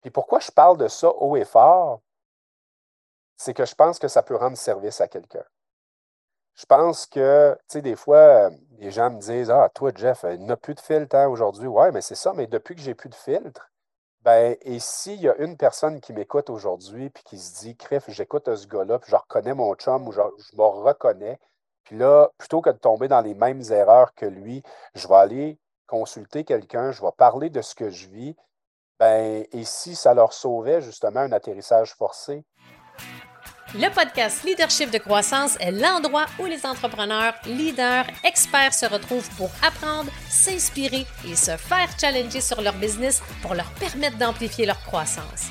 Puis pourquoi je parle de ça haut et fort? C'est que je pense que ça peut rendre service à quelqu'un. Je pense que, tu sais, des fois, les gens me disent Ah, toi, Jeff, il n'a plus de filtre hein, aujourd'hui. Ouais, mais c'est ça, mais depuis que j'ai plus de filtre, ben, et s'il y a une personne qui m'écoute aujourd'hui puis qui se dit, Criff, j'écoute ce gars-là, puis je reconnais mon chum ou je, je me reconnais, puis là, plutôt que de tomber dans les mêmes erreurs que lui, je vais aller consulter quelqu'un, je vais parler de ce que je vis, ben, et si ça leur sauvait justement un atterrissage forcé, le podcast Leadership de croissance est l'endroit où les entrepreneurs, leaders, experts se retrouvent pour apprendre, s'inspirer et se faire challenger sur leur business pour leur permettre d'amplifier leur croissance.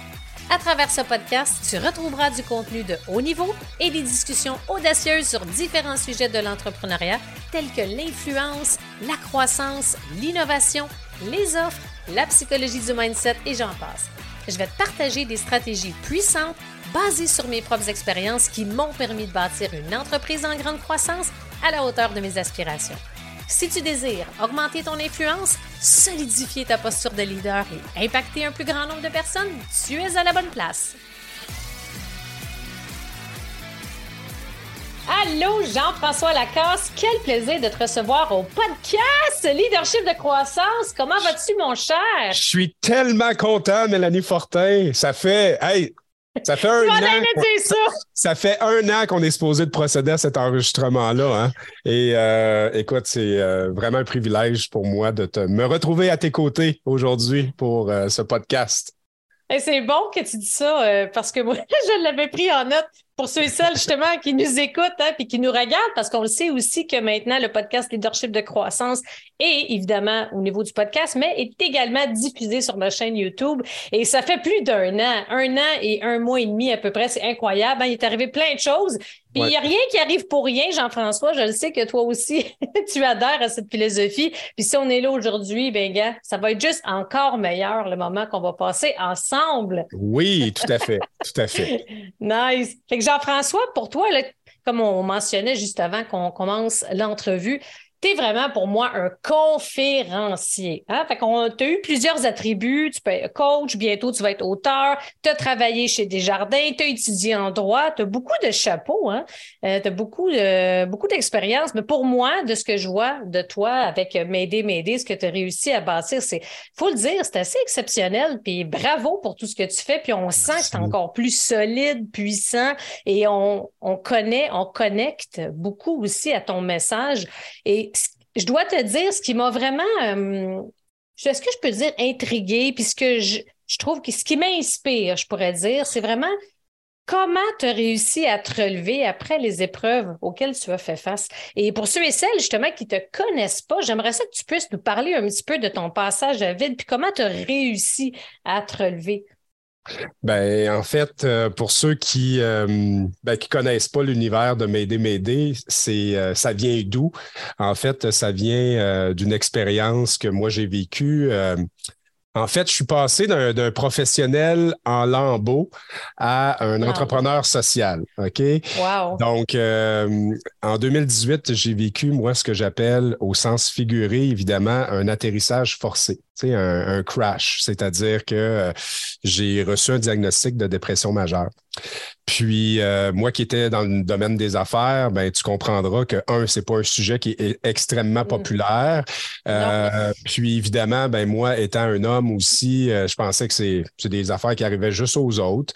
À travers ce podcast, tu retrouveras du contenu de haut niveau et des discussions audacieuses sur différents sujets de l'entrepreneuriat tels que l'influence, la croissance, l'innovation, les offres, la psychologie du mindset et j'en passe. Je vais te partager des stratégies puissantes basé sur mes propres expériences qui m'ont permis de bâtir une entreprise en grande croissance à la hauteur de mes aspirations. Si tu désires augmenter ton influence, solidifier ta posture de leader et impacter un plus grand nombre de personnes, tu es à la bonne place. Allô, Jean-François Lacasse, quel plaisir de te recevoir au podcast Leadership de croissance. Comment vas-tu, mon cher? Je suis tellement content, Mélanie Fortin. Ça fait, hey, ça fait un an. Ça. fait un an qu'on est supposé de procéder à cet enregistrement-là. Hein. Et euh, écoute, c'est euh, vraiment un privilège pour moi de te, me retrouver à tes côtés aujourd'hui pour euh, ce podcast. c'est bon que tu dis ça parce que moi, je l'avais pris en note pour ceux et celles justement qui nous écoutent hein, puis qui nous regardent, parce qu'on le sait aussi que maintenant le podcast Leadership de croissance est évidemment au niveau du podcast, mais est également diffusé sur ma chaîne YouTube. Et ça fait plus d'un an, un an et un mois et demi à peu près. C'est incroyable. Hein. Il est arrivé plein de choses. Puis il n'y a rien qui arrive pour rien, Jean-François. Je le sais que toi aussi, tu adhères à cette philosophie. Puis si on est là aujourd'hui, ben gars, ça va être juste encore meilleur le moment qu'on va passer ensemble. Oui, tout à fait. tout à fait. nice. Fait que Jean-François, pour toi, comme on mentionnait juste avant qu'on commence l'entrevue, tu es vraiment pour moi un conférencier. Hein? Fait qu'on tu as eu plusieurs attributs. Tu peux être coach, bientôt tu vas être auteur, tu as travaillé chez Desjardins, tu as étudié en droit, tu as beaucoup de chapeaux, hein? Euh, tu as beaucoup, beaucoup d'expérience. Mais pour moi, de ce que je vois de toi avec M'aider, M'aider, ce que tu as réussi à bâtir, c'est, faut le dire, c'est assez exceptionnel. Puis bravo pour tout ce que tu fais. Puis on sent que c'est encore plus solide, puissant et on, on connaît, on connecte beaucoup aussi à ton message. Et je dois te dire, ce qui m'a vraiment, euh, est-ce que je peux dire intrigué, puisque je, trouve que ce qui m'inspire, je pourrais dire, c'est vraiment comment tu as réussi à te relever après les épreuves auxquelles tu as fait face. Et pour ceux et celles, justement, qui ne te connaissent pas, j'aimerais ça que tu puisses nous parler un petit peu de ton passage à vide, puis comment tu as réussi à te relever. Ben, en fait, euh, pour ceux qui ne euh, ben, connaissent pas l'univers de M'aider, c'est euh, ça vient d'où? En fait, ça vient d'une expérience que moi j'ai vécue. En fait, je suis passé d'un professionnel en lambeau à un entrepreneur social. OK? Wow. Donc, en 2018, j'ai vécu, moi, ce que j'appelle, au sens figuré, évidemment, un atterrissage forcé un, crash, c'est-à-dire que euh, j'ai reçu un diagnostic de dépression majeure. Puis euh, moi qui étais dans le domaine des affaires, ben tu comprendras que un, c'est pas un sujet qui est extrêmement mm. populaire. Euh, puis évidemment, ben moi étant un homme aussi, je pensais que c'est des affaires qui arrivaient juste aux autres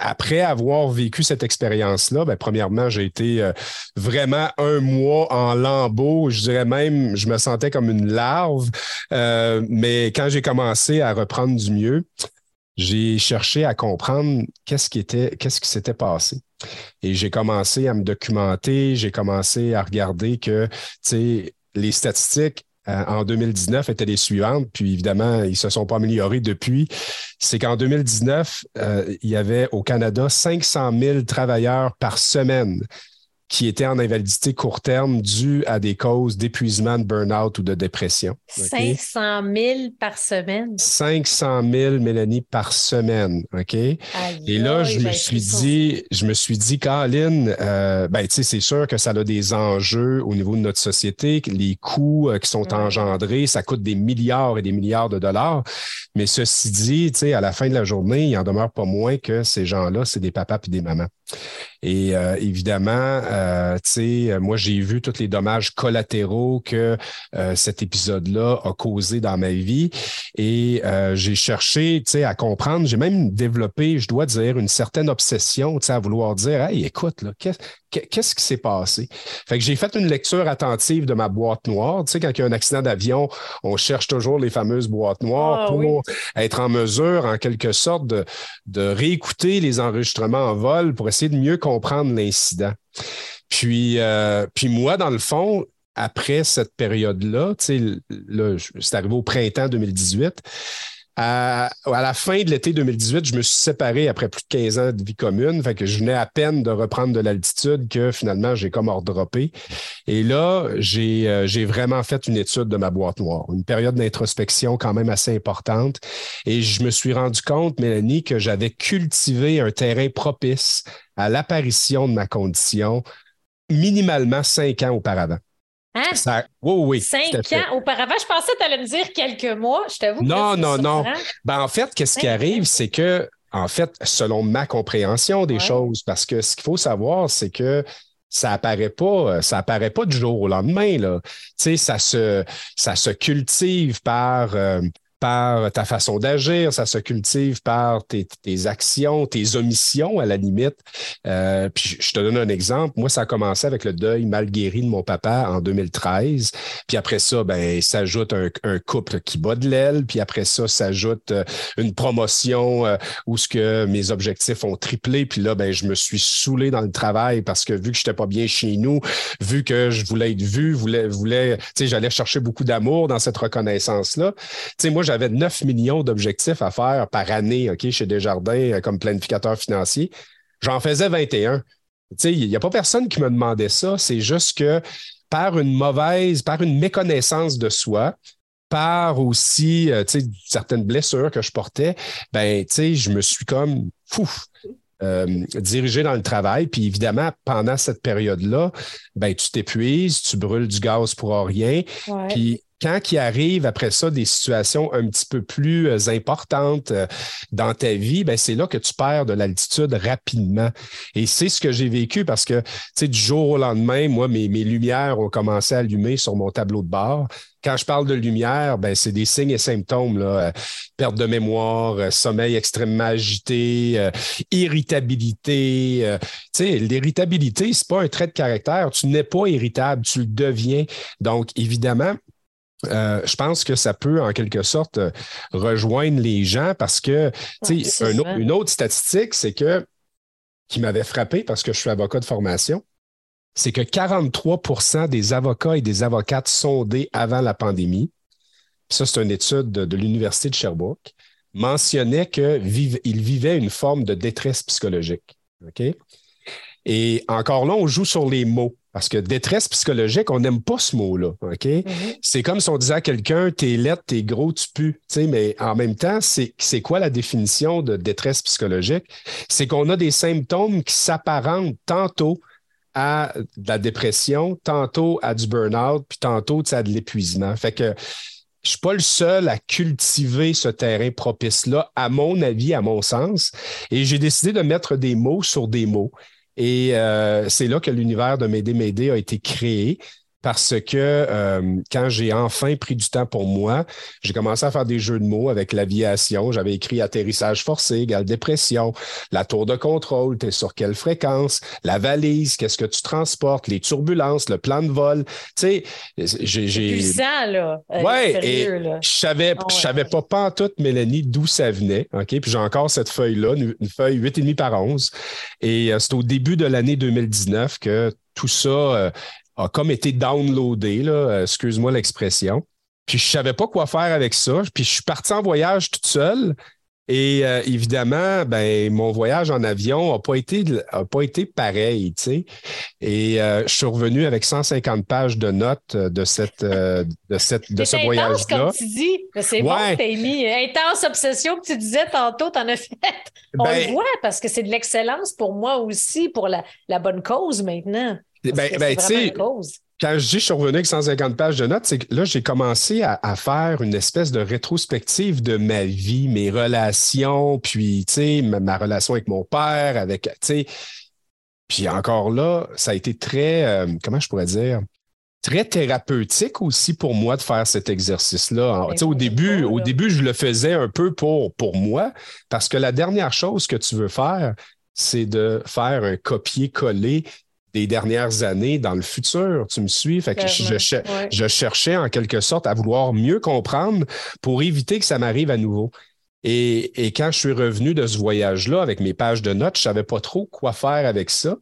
après avoir vécu cette expérience-là, ben, premièrement, j'ai été euh, vraiment un mois en lambeau. Je dirais même, je me sentais comme une larve. Euh, mais quand j'ai commencé à reprendre du mieux, j'ai cherché à comprendre qu'est-ce qui était, qu'est-ce qui s'était passé. Et j'ai commencé à me documenter, j'ai commencé à regarder que, les statistiques euh, en 2019 étaient les suivantes, puis évidemment, ils ne se sont pas améliorés depuis. C'est qu'en 2019, euh, il y avait au Canada 500 000 travailleurs par semaine qui étaient en invalidité court terme due à des causes d'épuisement, de burn-out ou de dépression. 500 000 par semaine. 500 000, Mélanie, par semaine. OK? Et là, je me ben, suis dit, je me suis dit, Caroline, euh, ben, tu sais, c'est sûr que ça a des enjeux au niveau de notre société, les coûts euh, qui sont engendrés, ça coûte des milliards et des milliards de dollars. Mais ceci dit, tu sais, à la fin de la journée, il en demeure pas moins que ces gens-là, c'est des papas et des mamans. Et euh, évidemment, euh, tu sais, moi, j'ai vu tous les dommages collatéraux que euh, cet épisode-là a causé dans ma vie. Et j'ai cherché, tu sais, à comprendre. J'ai même développé, je dois dire, une certaine obsession, tu sais, à vouloir dire, hey, écoute, là, qu'est-ce qui s'est passé? Fait que j'ai fait une lecture attentive de ma boîte noire. Tu sais, quand il y a un accident d'avion, on cherche toujours les fameuses boîtes noires ah pour être en mesure, en quelque sorte, de, de réécouter les enregistrements en vol pour essayer de mieux comprendre l'incident. Puis, euh, puis moi, dans le fond, après cette période-là, tu sais, c'est arrivé au printemps 2018, à, la fin de l'été 2018, je me suis séparé après plus de 15 ans de vie commune. Fait que je venais à peine de reprendre de l'altitude que finalement, j'ai comme ordroppé. Et là, euh, j'ai vraiment fait une étude de ma boîte noire, une période d'introspection quand même assez importante. Et je me suis rendu compte, Mélanie, que j'avais cultivé un terrain propice à l'apparition de ma condition minimalement cinq ans auparavant. Hein? oui, Cinq ans? Auparavant, je pensais que tu allais me dire quelques mois. Je t'avoue. Non, non, non. Ben, en fait, qu'est-ce qui arrive, c'est que, en fait, selon ma compréhension des choses, parce que ce qu'il faut savoir, c'est que ça apparaît pas, ça apparaît pas du jour au lendemain. Là. Tu sais, ça se, ça se cultive par euh, par ta façon d'agir, ça se cultive par tes, actions, tes omissions à la limite. Euh, puis je te donne un exemple. Moi, ça a commencé avec le deuil mal guéri de mon papa en 2013. Puis après ça, ben, s'ajoute un, un, couple qui bat de l'aile. Puis après ça, s'ajoute euh, une promotion euh, où ce que mes objectifs ont triplé. Puis là, ben, je me suis saoulé dans le travail parce que vu que je n'étais pas bien chez nous, vu que je voulais être vu, voulais, voulais, tu sais, j'allais chercher beaucoup d'amour dans cette reconnaissance-là. Tu sais, moi, j'avais 9 millions d'objectifs à faire par année OK, chez Desjardins euh, comme planificateur financier. J'en faisais 21. Il n'y a pas personne qui me demandait ça. C'est juste que par une mauvaise, par une méconnaissance de soi, par aussi euh, certaines blessures que je portais, ben, je me suis comme fou. Euh, dirigé dans le travail. Puis évidemment, pendant cette période-là, ben, tu t'épuises, tu brûles du gaz pour rien. Puis quand il arrive après ça des situations un petit peu plus euh, importantes euh, dans ta vie, ben c'est là que tu perds de l'altitude rapidement. Et c'est ce que j'ai vécu parce que, du jour au lendemain, moi, mes, mes lumières ont commencé à allumer sur mon tableau de bord. Quand je parle de lumière, ben, c'est des signes et symptômes, là. Euh, perte de mémoire, sommeil extrêmement agité, irritabilité. l'irritabilité, c'est pas un trait de caractère. Tu n'es pas irritable, tu le deviens. Donc, évidemment, euh, je pense que ça peut, en quelque sorte, euh, rejoindre les gens parce que, tu sais, une autre statistique, c'est que, qui m'avait frappé parce que je suis avocat de formation, c'est que 43% des avocats et des avocates sondés avant la pandémie, ça, c'est une étude de, l'Université de Sherbrooke, mentionnaient qu'ils vivaient une forme de détresse psychologique. OK? Et encore là, on joue sur les mots. Parce que détresse psychologique, on n'aime pas ce mot-là. OK? Mm-hmm. C'est comme si on disait à quelqu'un T'es lettre, t'es gros, tu pues. mais en même temps, c'est quoi la définition de détresse psychologique? C'est qu'on a des symptômes qui s'apparentent tantôt à de la dépression, tantôt à du burn-out, puis tantôt à de l'épuisement. Fait que je ne suis pas le seul à cultiver ce terrain propice-là, à mon avis, à mon sens. Et j'ai décidé de mettre des mots sur des mots. Et euh, c'est là que l'univers de Médé Médé a été créé parce que euh, quand j'ai enfin pris du temps pour moi, j'ai commencé à faire des jeux de mots avec l'aviation. J'avais écrit atterrissage forcé égale dépression, la tour de contrôle, tu es sur quelle fréquence, la valise, qu'est-ce que tu transportes, les turbulences, le plan de vol. Tu sais, j'ai. Puissant, là. Euh, ouais, et je savais, je savais pas, pas en toute, Mélanie, d'où ça venait. OK? Puis j'ai encore cette feuille-là, une, feuille 8,5 par 11. Et euh, c'est au début de l'année 2019 que tout ça a comme été downloadé, là, euh, excuse-moi l'expression. Puis je savais pas quoi faire avec ça. Puis je suis parti en voyage toute seule. Et euh, évidemment, ben, mon voyage en avion n'a pas été, a pas été pareil. Et euh, je suis revenu avec 150 pages de notes de cette, de cette, de ce voyage-là. comme tu dis. C'est bon que tu mis intense obsession que tu disais tantôt, tu en as fait. On le ben voit parce que c'est de l'excellence pour moi aussi, pour la, bonne cause maintenant. Ben, ben, tu sais, quand je dis je suis revenu avec 150 pages de notes, c'est que là, j'ai commencé à, faire une espèce de rétrospective de ma vie, mes relations, puis, tu sais, ma, relation avec mon père, avec, tu sais. Puis encore là, ça a été très, euh, comment je pourrais dire, très thérapeutique aussi pour moi de faire cet exercice-là. Tu sais, au début, au début, je le faisais un peu pour, pour moi, parce que la dernière chose que tu veux faire, c'est de faire un copier-coller des dernières années dans le futur. Tu me suis? Fait que je, cherchais en quelque sorte à vouloir mieux comprendre pour éviter que ça m'arrive à nouveau. Et, et, quand je suis revenu de ce voyage-là avec mes pages de notes, je ne savais pas trop quoi faire avec ça.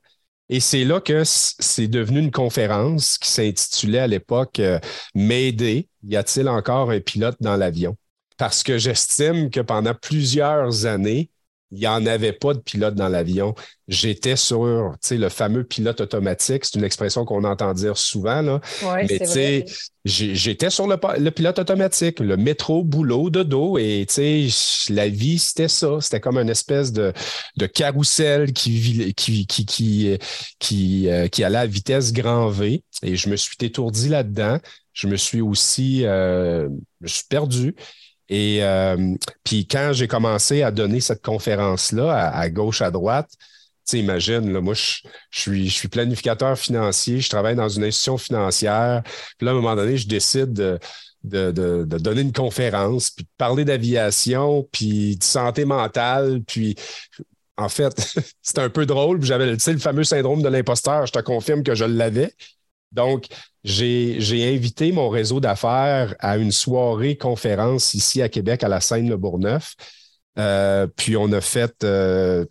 Et c'est là que c'est devenu une conférence qui s'intitulait à l'époque euh, M'aider, y a-t-il encore un pilote dans l'avion? Parce que j'estime que pendant plusieurs années, il n'y en avait pas de pilote dans l'avion. J'étais sur le fameux pilote automatique. C'est une expression qu'on entend dire souvent. Là. Mais j'étais sur le, pilote automatique, le métro, boulot, de dos. Et la vie, c'était ça. C'était comme une espèce de, de carrousel qui, qui, qui, qui, qui, euh, qui allait à vitesse grand V. Et je me suis étourdi là-dedans. Je me suis aussi euh, je me suis perdu. Et euh, puis quand j'ai commencé à donner cette conférence-là à, gauche, à droite, tu imagines, là, moi, je, suis, planificateur financier, je travaille dans une institution financière. Puis là, à un moment donné, je décide de, de, de, donner une conférence, puis de parler d'aviation, puis de santé mentale, puis en fait, c'était un peu drôle. J'avais le fameux syndrome de l'imposteur. Je te confirme que je l'avais. Donc, j'ai invité mon réseau d'affaires à une soirée conférence ici à Québec, à la Seine-Le Bourgneuf. Euh, puis on a fait euh,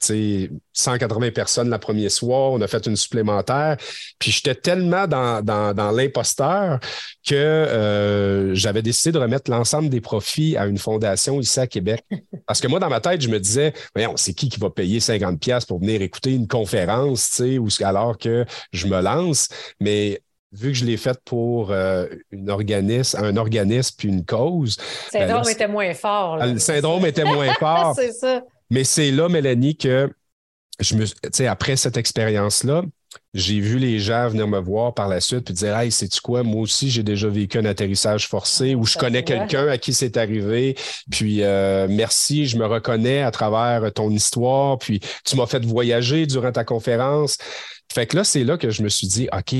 180 personnes la première soir, on a fait une supplémentaire. Puis j'étais tellement dans, dans, l'imposteur que euh, j'avais décidé de remettre l'ensemble des profits à une fondation ici à Québec. Parce que moi, dans ma tête, je me disais, voyons, c'est qui qui va payer 50$ pour venir écouter une conférence, ou alors que je me lance. Mais vu que je l'ai faite pour euh, une organisme, un organisme puis une cause. Le syndrome ben était moins fort. Le syndrome était moins fort. c'est ça. Mais c'est là, Mélanie, que je me, après cette expérience-là, j'ai vu les gens venir me voir par la suite et dire Hey, sais-tu quoi, moi aussi, j'ai déjà vécu un atterrissage forcé ou je connais quelqu'un à qui c'est arrivé. Puis euh, merci, je me reconnais à travers ton histoire. Puis tu m'as fait voyager durant ta conférence. Fait que là, c'est là que je me suis dit OK,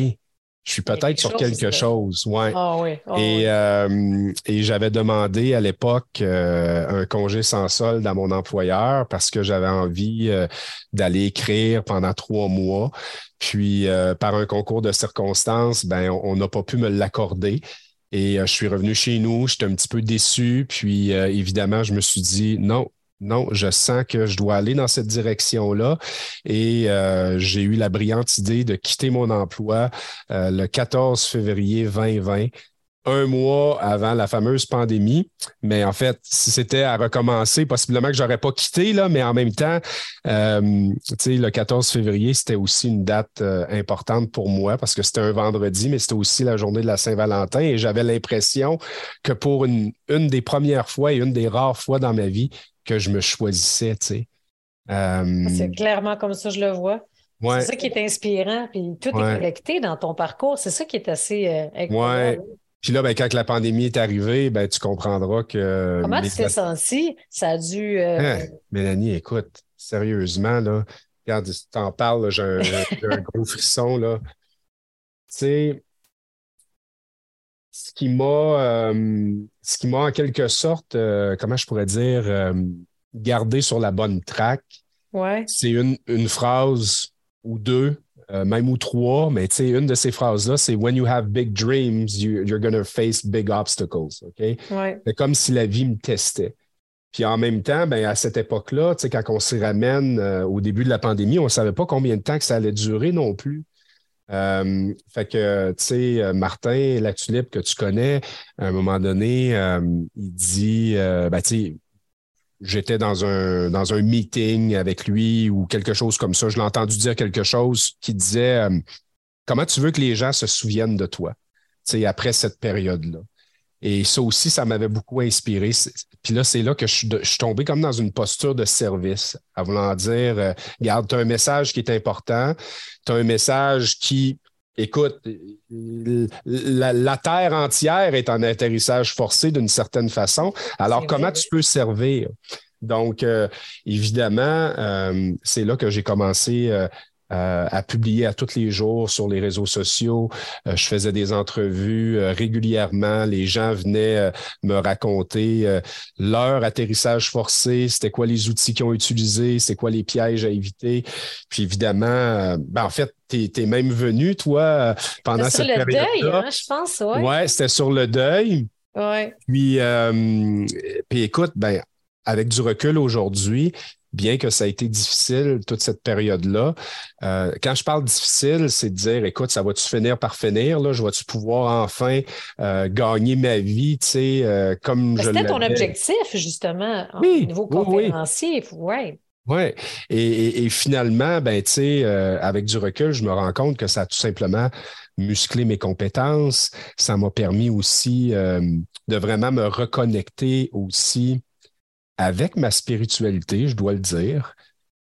je suis peut-être sur quelque chose. Ouais. Ah oui. Ah et, euh, et j'avais demandé à l'époque euh, un congé sans solde à mon employeur parce que j'avais envie euh, d'aller écrire pendant trois mois. Puis, par un concours de circonstances, ben, on n'a pas pu me l'accorder. Et je suis revenu chez nous, j'étais un petit peu déçu. Puis, évidemment, je me suis dit, non, non, je sens que je dois aller dans cette direction-là. Et euh, j'ai eu la brillante idée de quitter mon emploi euh, le 14 février 2020 un mois avant la fameuse pandémie. Mais en fait, si c'était à recommencer, possiblement que je n'aurais pas quitté, là, mais en même temps, euh, le 14 février, c'était aussi une date importante pour moi parce que c'était un vendredi, mais c'était aussi la journée de la Saint-Valentin et j'avais l'impression que pour une, une des premières fois et une des rares fois dans ma vie, que je me choisissais, tu sais. Euh, c'est clairement comme ça, je le vois. C'est ça qui est inspirant, puis tout est connecté dans ton parcours. C'est ça qui est assez euh, incroyable. Ouais. Puis là, ben, quand la pandémie est arrivée, ben, tu comprendras que. Comment tu t'es senti? Ça a dû. Euh, hein? Mélanie, écoute, sérieusement, là, regarde, tu t'en parles, j'ai un, un, gros frisson, là. Tu sais, ce qui m'a, euh, ce qui m'a en quelque sorte, euh, comment je pourrais dire, euh, gardé sur la bonne track. Ouais. C'est une, une phrase ou deux, même ou trois, mais tu sais, une de ces phrases-là, c'est When you have big dreams, you, you're going to face big obstacles. OK? Ouais. C'est comme si la vie me testait. Puis en même temps, ben, à cette époque-là, tu sais, quand on s'y ramène au début de la pandémie, on ne savait pas combien de temps que ça allait durer non plus. Euh, fait que, tu sais, euh, Martin, la tulipe que tu connais, à un moment donné, euh, il dit, ben, tu sais, j'étais dans un, dans un meeting avec lui ou quelque chose comme ça. Je l'ai entendu dire quelque chose qui disait euh, Comment tu veux que les gens se souviennent de toi après cette période-là? Et ça aussi, ça m'avait beaucoup inspiré. Puis là, c'est là que je suis, tombé comme dans une posture de service, à vouloir dire, euh, regarde, tu as un message qui est important, tu as un message qui, écoute, la, Terre entière est en atterrissage forcé d'une certaine façon. Alors, comment tu peux servir? Donc, euh, évidemment, euh, c'est là que j'ai commencé euh, à publier à tous les jours sur les réseaux sociaux. Euh, je faisais des entrevues euh, régulièrement. Les gens venaient me raconter leur atterrissage forcé, c'était quoi les outils qu'ils ont utilisés, c'est quoi les pièges à éviter? Puis évidemment, ben en fait, tu es, même venu, toi, pendant cette période. Sur le deuil, hein, je pense, ouais. Ouais, c'était sur le deuil. Ouais. Puis, puis écoute, ben, avec du recul aujourd'hui, bien que ça a été difficile toute cette période-là. Euh, quand je parle difficile, c'est de dire, écoute, ça va-tu finir par finir? Là? Je vais-tu pouvoir enfin euh, gagner ma vie, tu sais, euh, comme je C'était ton objectif, justement, au niveau conférencier. Oui. Oui, et, finalement, ben, tu sais, avec du recul, je me rends compte que ça a tout simplement musclé mes compétences. Ça m'a permis aussi de vraiment me reconnecter aussi avec ma spiritualité, je dois le dire,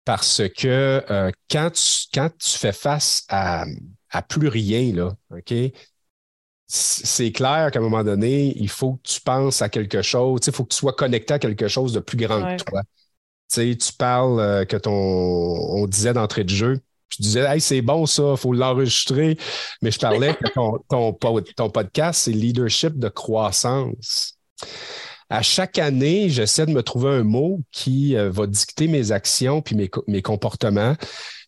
parce que euh, quand, tu, quand tu fais face à, à plus rien, là, OK? C'est clair qu'à un moment donné, il faut que tu penses à quelque chose, il faut que tu sois connecté à quelque chose de plus grand que toi. Tu tu parles euh, que ton, on disait d'entrée de jeu, je disais, hey, c'est bon ça, il faut l'enregistrer. Mais je parlais que ton, ton, ton podcast, c'est leadership de croissance à chaque année, j'essaie de me trouver un mot qui euh, va dicter mes actions puis mes, comportements.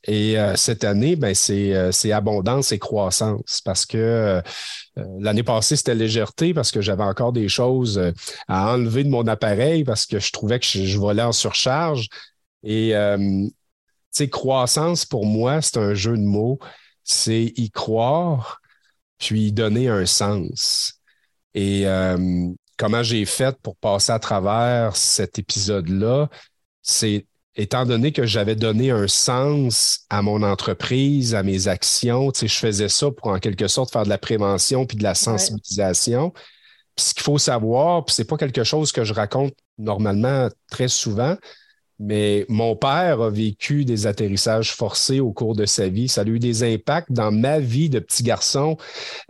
Et euh, cette année, ben, euh, c'est, abondance et croissance parce que l'année passée, c'était légèreté parce que j'avais encore des choses à enlever de mon appareil parce que je trouvais que je, volais en surcharge. Et croissance, pour moi, c'est un jeu de mots. C'est y croire, puis y donner un sens. Et comment j'ai fait pour passer à travers cet épisode-là, c'est étant donné que j'avais donné un sens à mon entreprise, à mes actions, tu sais, je faisais ça pour en quelque sorte faire de la prévention puis de la sensibilisation. Puis ce qu'il faut savoir, puis c'est pas quelque chose que je raconte normalement très souvent, mais mon père a vécu des atterrissages forcés au cours de sa vie. Ça a eu des impacts dans ma vie de petit garçon.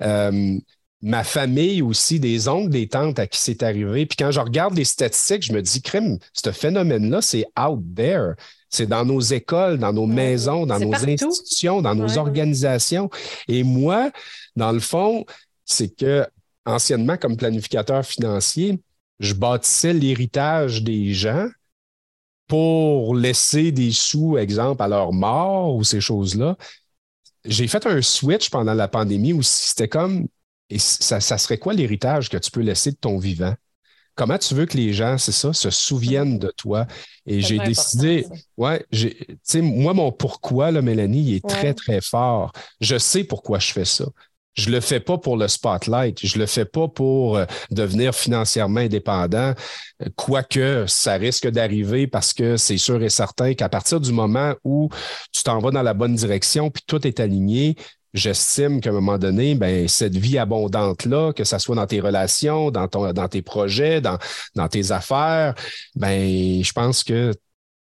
Euh, ma famille aussi, des oncles, des tantes à qui c'est arrivé. Puis quand je regarde les statistiques, je me dis, crime, ce phénomène-là, c'est out there. C'est dans nos écoles, dans nos maisons, dans nos institutions, dans nos organisations. Et moi, dans le fond, c'est que anciennement, comme planificateur financier, je bâtissais l'héritage des gens pour laisser des sous, exemple, à leur mort ou ces choses-là. J'ai fait un switch pendant la pandémie où c'était comme et ça, serait quoi l'héritage que tu peux laisser de ton vivant? Comment tu veux que les gens, c'est ça, se souviennent de toi? Et j'ai décidé, ouais, tu sais, moi, mon pourquoi, là, Mélanie, il est très, très fort. Je sais pourquoi je fais ça. Je le fais pas pour le spotlight. Je le fais pas pour euh, devenir financièrement indépendant, quoique ça risque d'arriver parce que c'est sûr et certain qu'à partir du moment où tu t'en vas dans la bonne direction puis tout est aligné, j'estime qu'à un moment donné, ben, cette vie abondante-là, que ce soit dans tes relations, dans, ton, dans tes projets, dans, dans tes affaires, ben, je pense que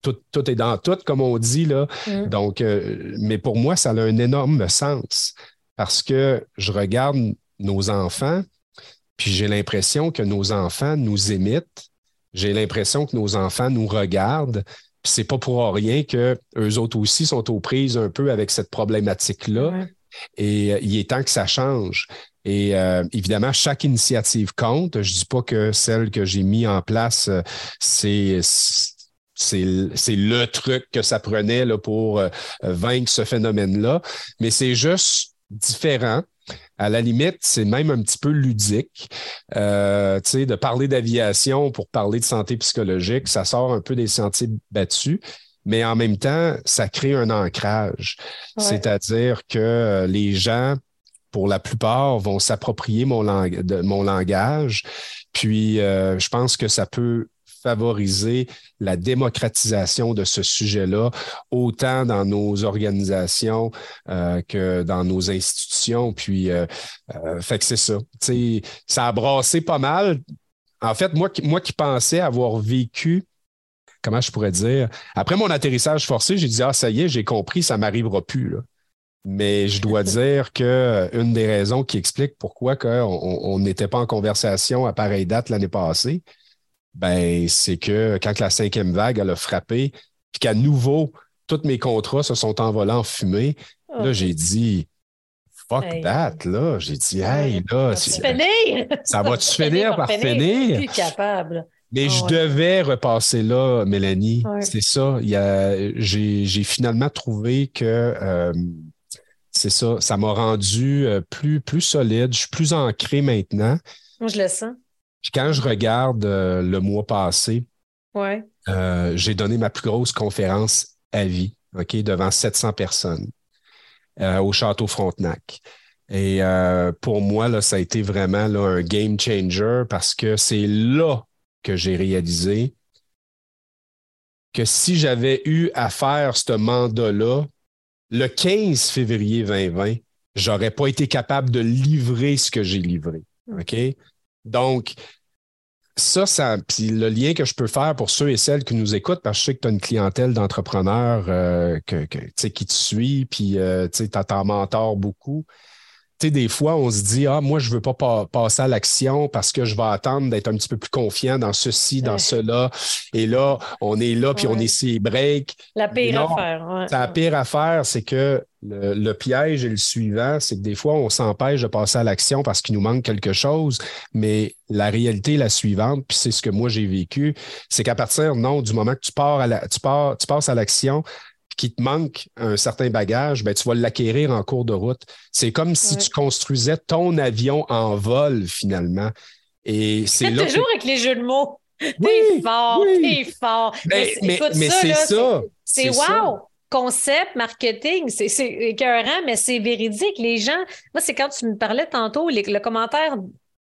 tout, tout, est dans tout, comme on dit. Là. Mm. Donc, euh, mais pour moi, ça a un énorme sens parce que je regarde nos enfants, puis j'ai l'impression que nos enfants nous imitent. J'ai l'impression que nos enfants nous regardent. C'est pas pour rien que eux autres aussi sont aux prises un peu avec cette problématique-là. Et euh, il est temps que ça change. Et euh, évidemment, chaque initiative compte. Je ne dis pas que celle que j'ai mis en place, euh, c'est c'est le truc que ça prenait là, pour vaincre ce phénomène-là, mais c'est juste différent. À la limite, c'est même un petit peu ludique. De parler d'aviation pour parler de santé psychologique, ça sort un peu des sentiers battus mais en même temps, ça crée un ancrage. C'est-à-dire que euh, les gens, pour la plupart, vont s'approprier mon, langage. Puis, euh, je pense que ça peut favoriser la démocratisation de ce sujet-là, autant dans nos organisations euh, que dans nos institutions. Puis, euh, fait que c'est ça. sais, ça a brassé pas mal. En fait, moi, moi qui pensais avoir vécu comment je pourrais dire, après mon atterrissage forcé, j'ai dit, ah, ça y est, j'ai compris, ça m'arrivera plus. Là. Mais je dois dire que euh, une des raisons qui explique pourquoi on n'était pas en conversation à pareille date l'année passée, ben, c'est que quand la cinquième vague elle a frappé, puis qu'à nouveau, tous mes contrats se sont envolés en fumée, là, j'ai dit fuck that, là. J'ai dit, hey, là. Ça va-tu finir par finir? Plus capable. Mais je devais repasser là, Mélanie. C'est ça. J'ai finalement trouvé que euh, c'est ça. Ça m'a rendu euh, plus, plus solide. Je suis plus ancré maintenant. Je le sens. Quand je regarde euh, le mois passé, j'ai donné ma plus grosse conférence à vie, OK, devant 700 personnes au Château Frontenac. Et pour moi, là, ça a été vraiment là, un game changer parce que c'est là que j'ai réalisé que si j'avais eu à faire ce mandat-là, le 15 février 2020, j'aurais pas été capable de livrer ce que j'ai livré. OK? Donc, ça, ça, puis le lien que je peux faire pour ceux et celles qui nous écoutent, parce que je sais que tu as une clientèle d'entrepreneurs euh, qui te suit, puis euh, tu t'en mentors beaucoup des fois, on se dit, ah, moi, je ne veux pas passer à l'action parce que je vais attendre d'être un petit peu plus confiant dans ceci, dans cela. Et là, on est là, puis on est si break. La pire affaire. La pire affaire, c'est que le, piège est le suivant, c'est que des fois, on s'empêche de passer à l'action parce qu'il nous manque quelque chose, mais la réalité est la suivante, puis c'est ce que moi j'ai vécu, c'est qu'à partir, non, du moment que tu pars à la, tu pars, tu passes à l'action, qui te manque un certain bagage, ben, tu vas l'acquérir en cours de route. C'est comme si tu construisais ton avion en vol, finalement. Et c'est toujours avec les jeux de mots. t'es fort, t'es fort. Mais, c'est ça. C'est wow! Concept, marketing, c'est écœurant, mais c'est véridique. Les gens, moi, c'est quand tu me parlais tantôt, les, le commentaire,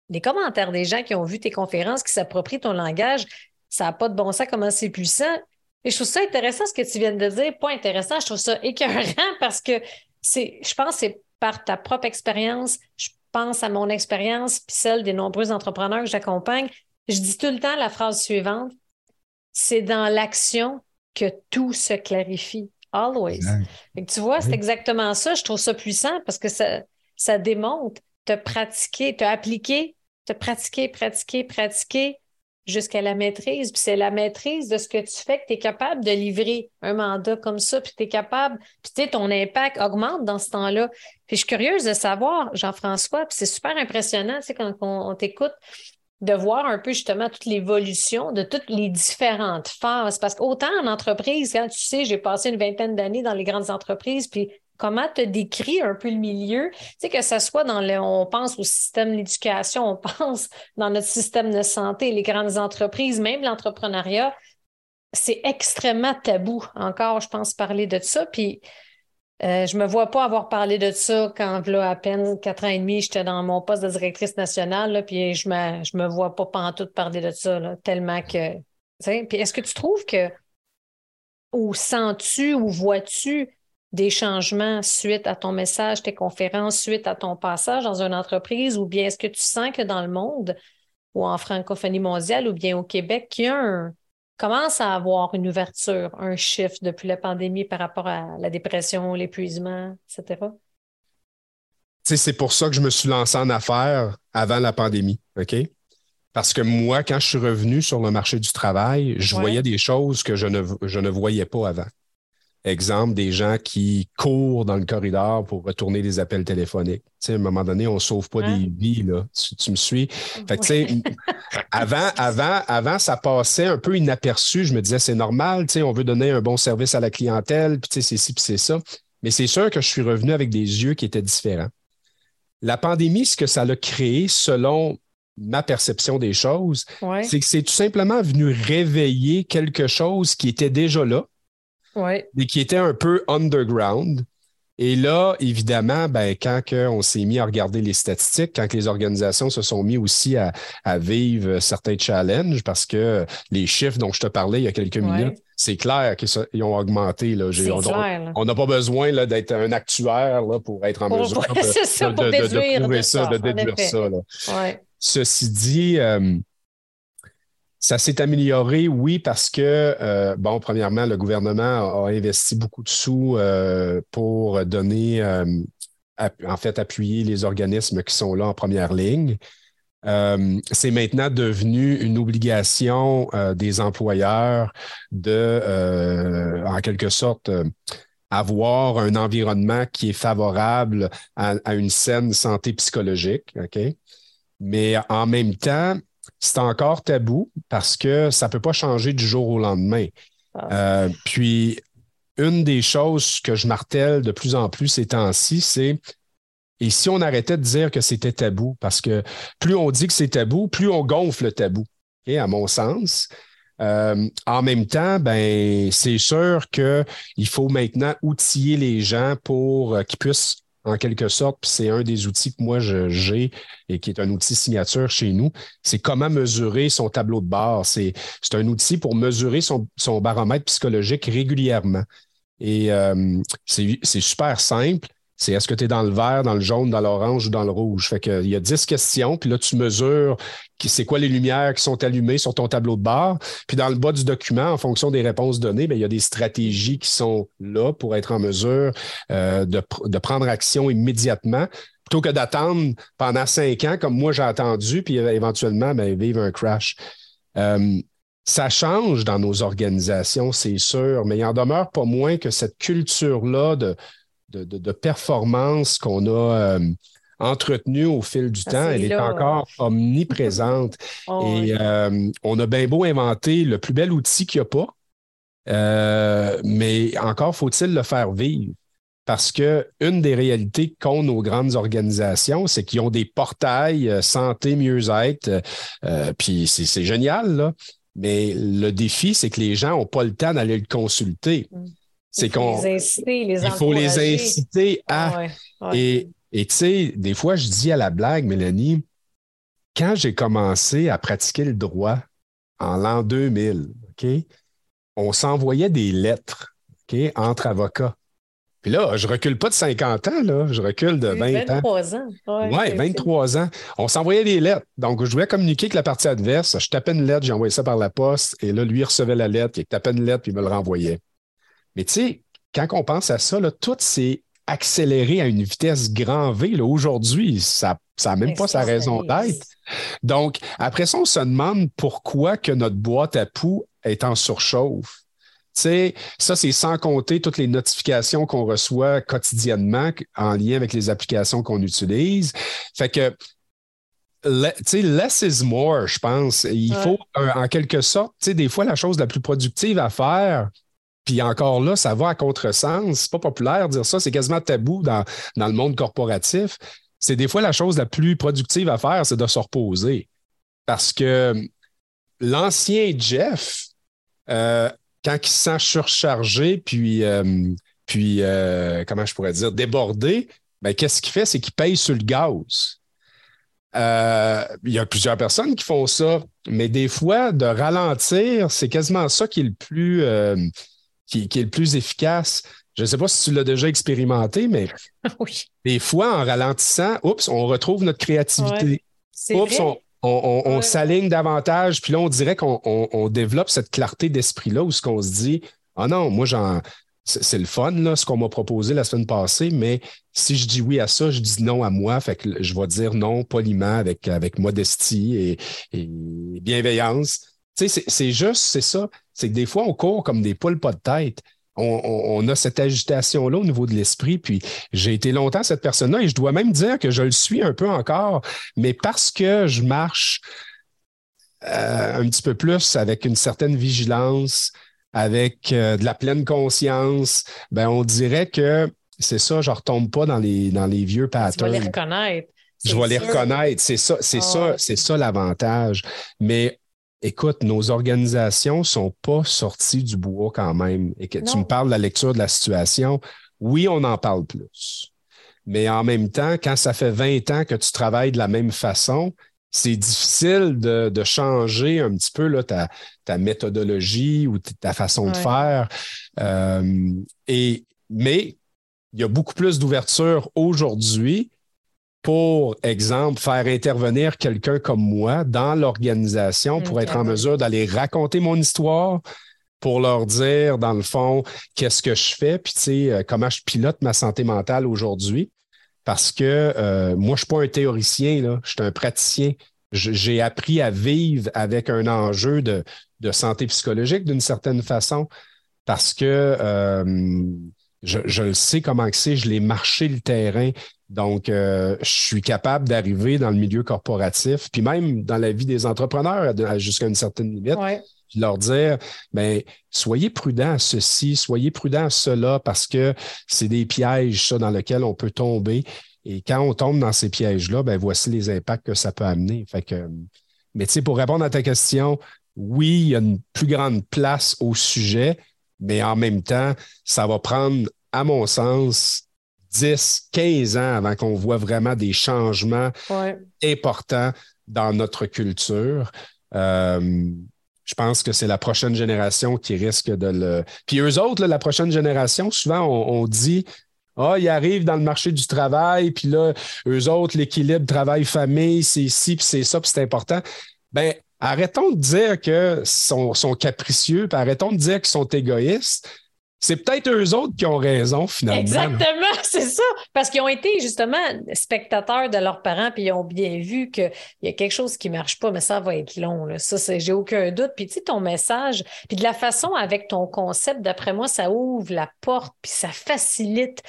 les commentaires des gens qui ont vu tes conférences, qui s'approprient ton langage, ça n'a pas de bon sens, comment c'est puissant? Et je trouve ça intéressant ce que tu viens de dire. Pas intéressant, je trouve ça écœurant parce que c'est, je pense que c'est par ta propre expérience. Je pense à mon expérience puis celle des nombreux entrepreneurs que j'accompagne. Je dis tout le temps la phrase suivante c'est dans l'action que tout se clarifie. Always. tu vois, c'est exactement ça. Je trouve ça puissant parce que ça, ça démontre te pratiquer, te appliquer, te pratiquer, pratiquer, pratiquer jusqu'à la maîtrise. Puis c'est la maîtrise de ce que tu fais que tu es capable de livrer un mandat comme ça, puis tu es capable, puis tu sais, ton impact augmente dans ce temps-là. Puis je suis curieuse de savoir, Jean-François, puis c'est super impressionnant, tu sais, quand on, t'écoute, de voir un peu justement toute l'évolution de toutes les différentes phases. Parce qu'autant en entreprise, quand tu sais, j'ai passé une vingtaine d'années dans les grandes entreprises, puis comment te décrit un peu le milieu, tu sais, que ce soit dans le, on pense au système d'éducation, on pense dans notre système de santé, les grandes entreprises, même l'entrepreneuriat, c'est extrêmement tabou encore, je pense, parler de ça. Puis euh, je ne me vois pas avoir parlé de ça quand, là, à peine quatre ans et demi, j'étais dans mon poste de directrice nationale, puis je me, je me vois pas pantoute parler de ça, tellement que. Puis est-ce que tu trouves que, ou sens-tu, ou vois-tu des changements suite à ton message, tes conférences, suite à ton passage dans une entreprise, ou bien est-ce que tu sens que dans le monde ou en francophonie mondiale ou bien au Québec, qu'il y a un, commence à avoir une ouverture, un shift depuis la pandémie par rapport à la dépression, l'épuisement, etc.? C'est pour ça que je me suis lancé en affaires avant la pandémie, OK? Parce que moi, quand je suis revenu sur le marché du travail, je voyais des choses que je ne, je ne voyais pas avant. Exemple, des gens qui courent dans le corridor pour retourner des appels téléphoniques. À un moment donné, on ne sauve pas des vies, là. Tu, me suis? Fait que, avant, avant, avant, ça passait un peu inaperçu. Je me disais, c'est normal, on veut donner un bon service à la clientèle, puis c'est ci, puis c'est ça. Mais c'est sûr que je suis revenu avec des yeux qui étaient différents. La pandémie, ce que ça a créé, selon ma perception des choses, c'est que c'est tout simplement venu réveiller quelque chose qui était déjà là, ouais. mais qui était un peu underground Et là, évidemment, ben, quand on s'est mis à regarder les statistiques, quand les organisations se sont mis aussi à, vivre certains challenges, parce que les chiffres dont je te parlais il y a quelques minutes, c'est clair qu'ils ont augmenté. Là. On n'a pas besoin d'être un actuaire là, pour être en mesure de, ça, de, de, de, ça, de déduire ça. Ceci dit, euh, ça s'est amélioré, oui, parce que, euh, bon, premièrement, le gouvernement a, investi beaucoup de sous euh, pour donner, euh, en fait, appuyer les organismes qui sont là en première ligne. c'est maintenant devenu une obligation des employeurs de, en quelque sorte, avoir un environnement qui est favorable à, à une saine santé psychologique. OK? Mais en même temps, c'est encore tabou parce que ça ne peut pas changer du jour au lendemain. Ah. Euh, puis, une des choses que je martèle de plus en plus ces temps-ci, c'est et si on arrêtait de dire que c'était tabou, parce que plus on dit que c'est tabou, plus on gonfle le tabou, à mon sens. Euh, en même temps, ben, c'est sûr qu'il faut maintenant outiller les gens pour euh, qu'ils puissent en quelque sorte, c'est un des outils que moi j'ai et qui est un outil signature chez nous, c'est comment mesurer son tableau de bord. C'est un outil pour mesurer son, son baromètre psychologique régulièrement. Et euh, c'est super simple c'est est-ce que tu es dans le vert, dans le jaune, dans l'orange ou dans le rouge? Fait que, il y a 10 questions, puis là, tu mesures c'est quoi les lumières qui sont allumées sur ton tableau de bord. Puis dans le bas du document, en fonction des réponses données, bien, il y a des stratégies qui sont là pour être en mesure euh, de, prendre action immédiatement plutôt que d'attendre pendant cinq ans, comme moi j'ai attendu, puis éventuellement bien, vivre un crash. Euh, ça change dans nos organisations, c'est sûr, mais il en demeure pas moins que cette culture-là de, de, performance qu'on a euh, entretenue au fil du temps, elle est encore omniprésente. Oh, Et euh, on a bien beau inventer le plus bel outil qu'il n'y a pas, euh, mais encore faut-il le faire vivre. Parce que une des réalités qu'ont nos grandes organisations, c'est qu'ils ont des portails santé, mieux-être, puis c'est génial, là. Mais le défi, c'est que les gens n'ont pas le temps d'aller le consulter. Mm. C'est qu'on. Il faut les inciter à. Et tu sais, des fois, je dis à la blague, Mélanie, quand j'ai commencé à pratiquer le droit en l'an 2000, OK, on s'envoyait des lettres OK, entre avocats. Puis là, je recule pas de 50 ans, là, je recule de 20 ans. 23 ans. Oui, 23 ans. On s'envoyait des lettres. Donc, je voulais communiquer avec la partie adverse. Je tapais une lettre, j'envoyais ça par la poste, et là, lui il recevait la lettre, il tapait une lettre, puis il me le renvoyait. Mais tu sais, quand on pense à ça, tout s'est accéléré à une vitesse grand V. Aujourd'hui, ça n'a même pas sa raison d'être. Donc, après ça, on se demande pourquoi que notre boîte à poux est en surchauffe. Tu sais, ça, c'est sans compter toutes les notifications qu'on reçoit quotidiennement en lien avec les applications qu'on utilise. Fait que, tu sais, less is more, je pense. Il faut, en quelque sorte, tu sais, des fois, la chose la plus productive à faire, puis encore là, ça va à contresens. C'est pas populaire de dire ça, c'est quasiment tabou dans, dans le monde corporatif. C'est des fois la chose la plus productive à faire, c'est de se reposer. Parce que l'ancien Jeff, euh, quand il se sent surchargé, puis, euh, puis euh, comment je pourrais dire, débordé, ben, qu'est-ce qu'il fait? C'est qu'il paye sur le gaz. il y a plusieurs personnes qui font ça, mais des fois, de ralentir, c'est quasiment ça qui est le plus, qui, est le plus efficace. Je ne sais pas si tu l'as déjà expérimenté, mais des fois, en ralentissant, oups, on retrouve notre créativité. Oups, on, s'aligne davantage, puis là, on dirait qu'on développe cette clarté d'esprit-là où ce qu'on se dit Ah non, moi, j'en. C'est le fun, là, ce qu'on m'a proposé la semaine passée, mais si je dis oui à ça, je dis non à moi. Fait que je vais dire non poliment avec, avec modestie et, et bienveillance. Tu sais, c'est juste, c'est ça. C'est que des fois, on court comme des poules pas de tête. On, a cette agitation-là au niveau de l'esprit. Puis j'ai été longtemps cette personne-là et je dois même dire que je le suis un peu encore, mais parce que je marche euh, un petit peu plus avec une certaine vigilance, avec euh, de la pleine conscience, ben on dirait que c'est ça, je ne retombe pas dans les, dans les vieux patterns. Je vais les reconnaître. Je vais les reconnaître. C'est ça, c'est ah ça, c'est ça l'avantage. Mais écoute, nos organisations ne sont pas sorties du bois quand même. Et que tu me parles de la lecture de la situation. oui, on en parle plus. Mais en même temps, quand ça fait 20 ans que tu travailles de la même façon, c'est difficile de, changer un petit peu là, ta, méthodologie ou ta façon de faire. Euh, et, mais il y a beaucoup plus d'ouverture aujourd'hui pour exemple, faire intervenir quelqu'un comme moi dans l'organisation pour être en mesure d'aller raconter mon histoire, pour leur dire, dans le fond, qu'est-ce que je fais, puis tu sais, euh, comment je pilote ma santé mentale aujourd'hui. Parce que euh, moi, je ne suis pas un théoricien, là, je suis un praticien. J'ai appris à vivre avec un enjeu de, santé psychologique d'une certaine façon parce que euh, je, je, le sais comment c'est, je l'ai marché le terrain. Donc, je suis capable d'arriver dans le milieu corporatif, puis même dans la vie des entrepreneurs jusqu'à une certaine limite puis leur dire, ben, soyez prudents à ceci, soyez prudents à cela, parce que c'est des pièges, ça, dans lesquels on peut tomber. Et quand on tombe dans ces pièges-là, ben, voici les impacts que ça peut amener. Fait que, mais tu sais, pour répondre à ta question, oui, il y a une plus grande place au sujet, mais en même temps, ça va prendre, à mon sens, 10, 15 ans avant qu'on voit vraiment des changements importants dans notre culture. Euh, je pense que c'est la prochaine génération qui risque de le. Puis eux autres, la prochaine génération, souvent, on, dit Ah, ils arrivent dans le marché du travail, puis là, eux autres, l'équilibre travail-famille, c'est ci, puis c'est ça, puis c'est important. Ben, arrêtons de dire qu'ils sont, capricieux, puis arrêtons de dire qu'ils sont égoïstes c'est peut-être eux autres qui ont raison, finalement. Exactement, c'est ça. Parce qu'ils ont été justement spectateurs de leurs parents, puis ils ont bien vu qu'il y a quelque chose qui ne marche pas, mais ça va être long. Ça, j'ai aucun doute. Puis tu sais, ton message, puis de la façon avec ton concept, d'après moi, ça ouvre la porte, puis ça facilite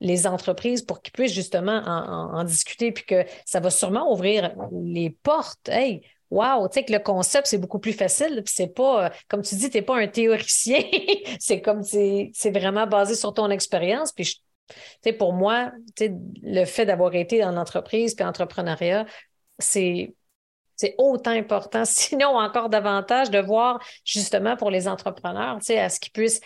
les entreprises pour qu'ils puissent justement en, en, discuter, puis que ça va sûrement ouvrir les portes. Hey, Wow, tu sais que le concept, c'est beaucoup plus facile. Puis c'est pas, euh, comme tu dis, tu n'es pas un théoricien. c'est comme, c'est vraiment basé sur ton expérience. Puis, tu sais, pour moi, le fait d'avoir été dans l'entreprise puis entrepreneuriat, c'est c'est autant important, sinon encore davantage, de voir justement pour les entrepreneurs, tu sais, à ce qu'ils puissent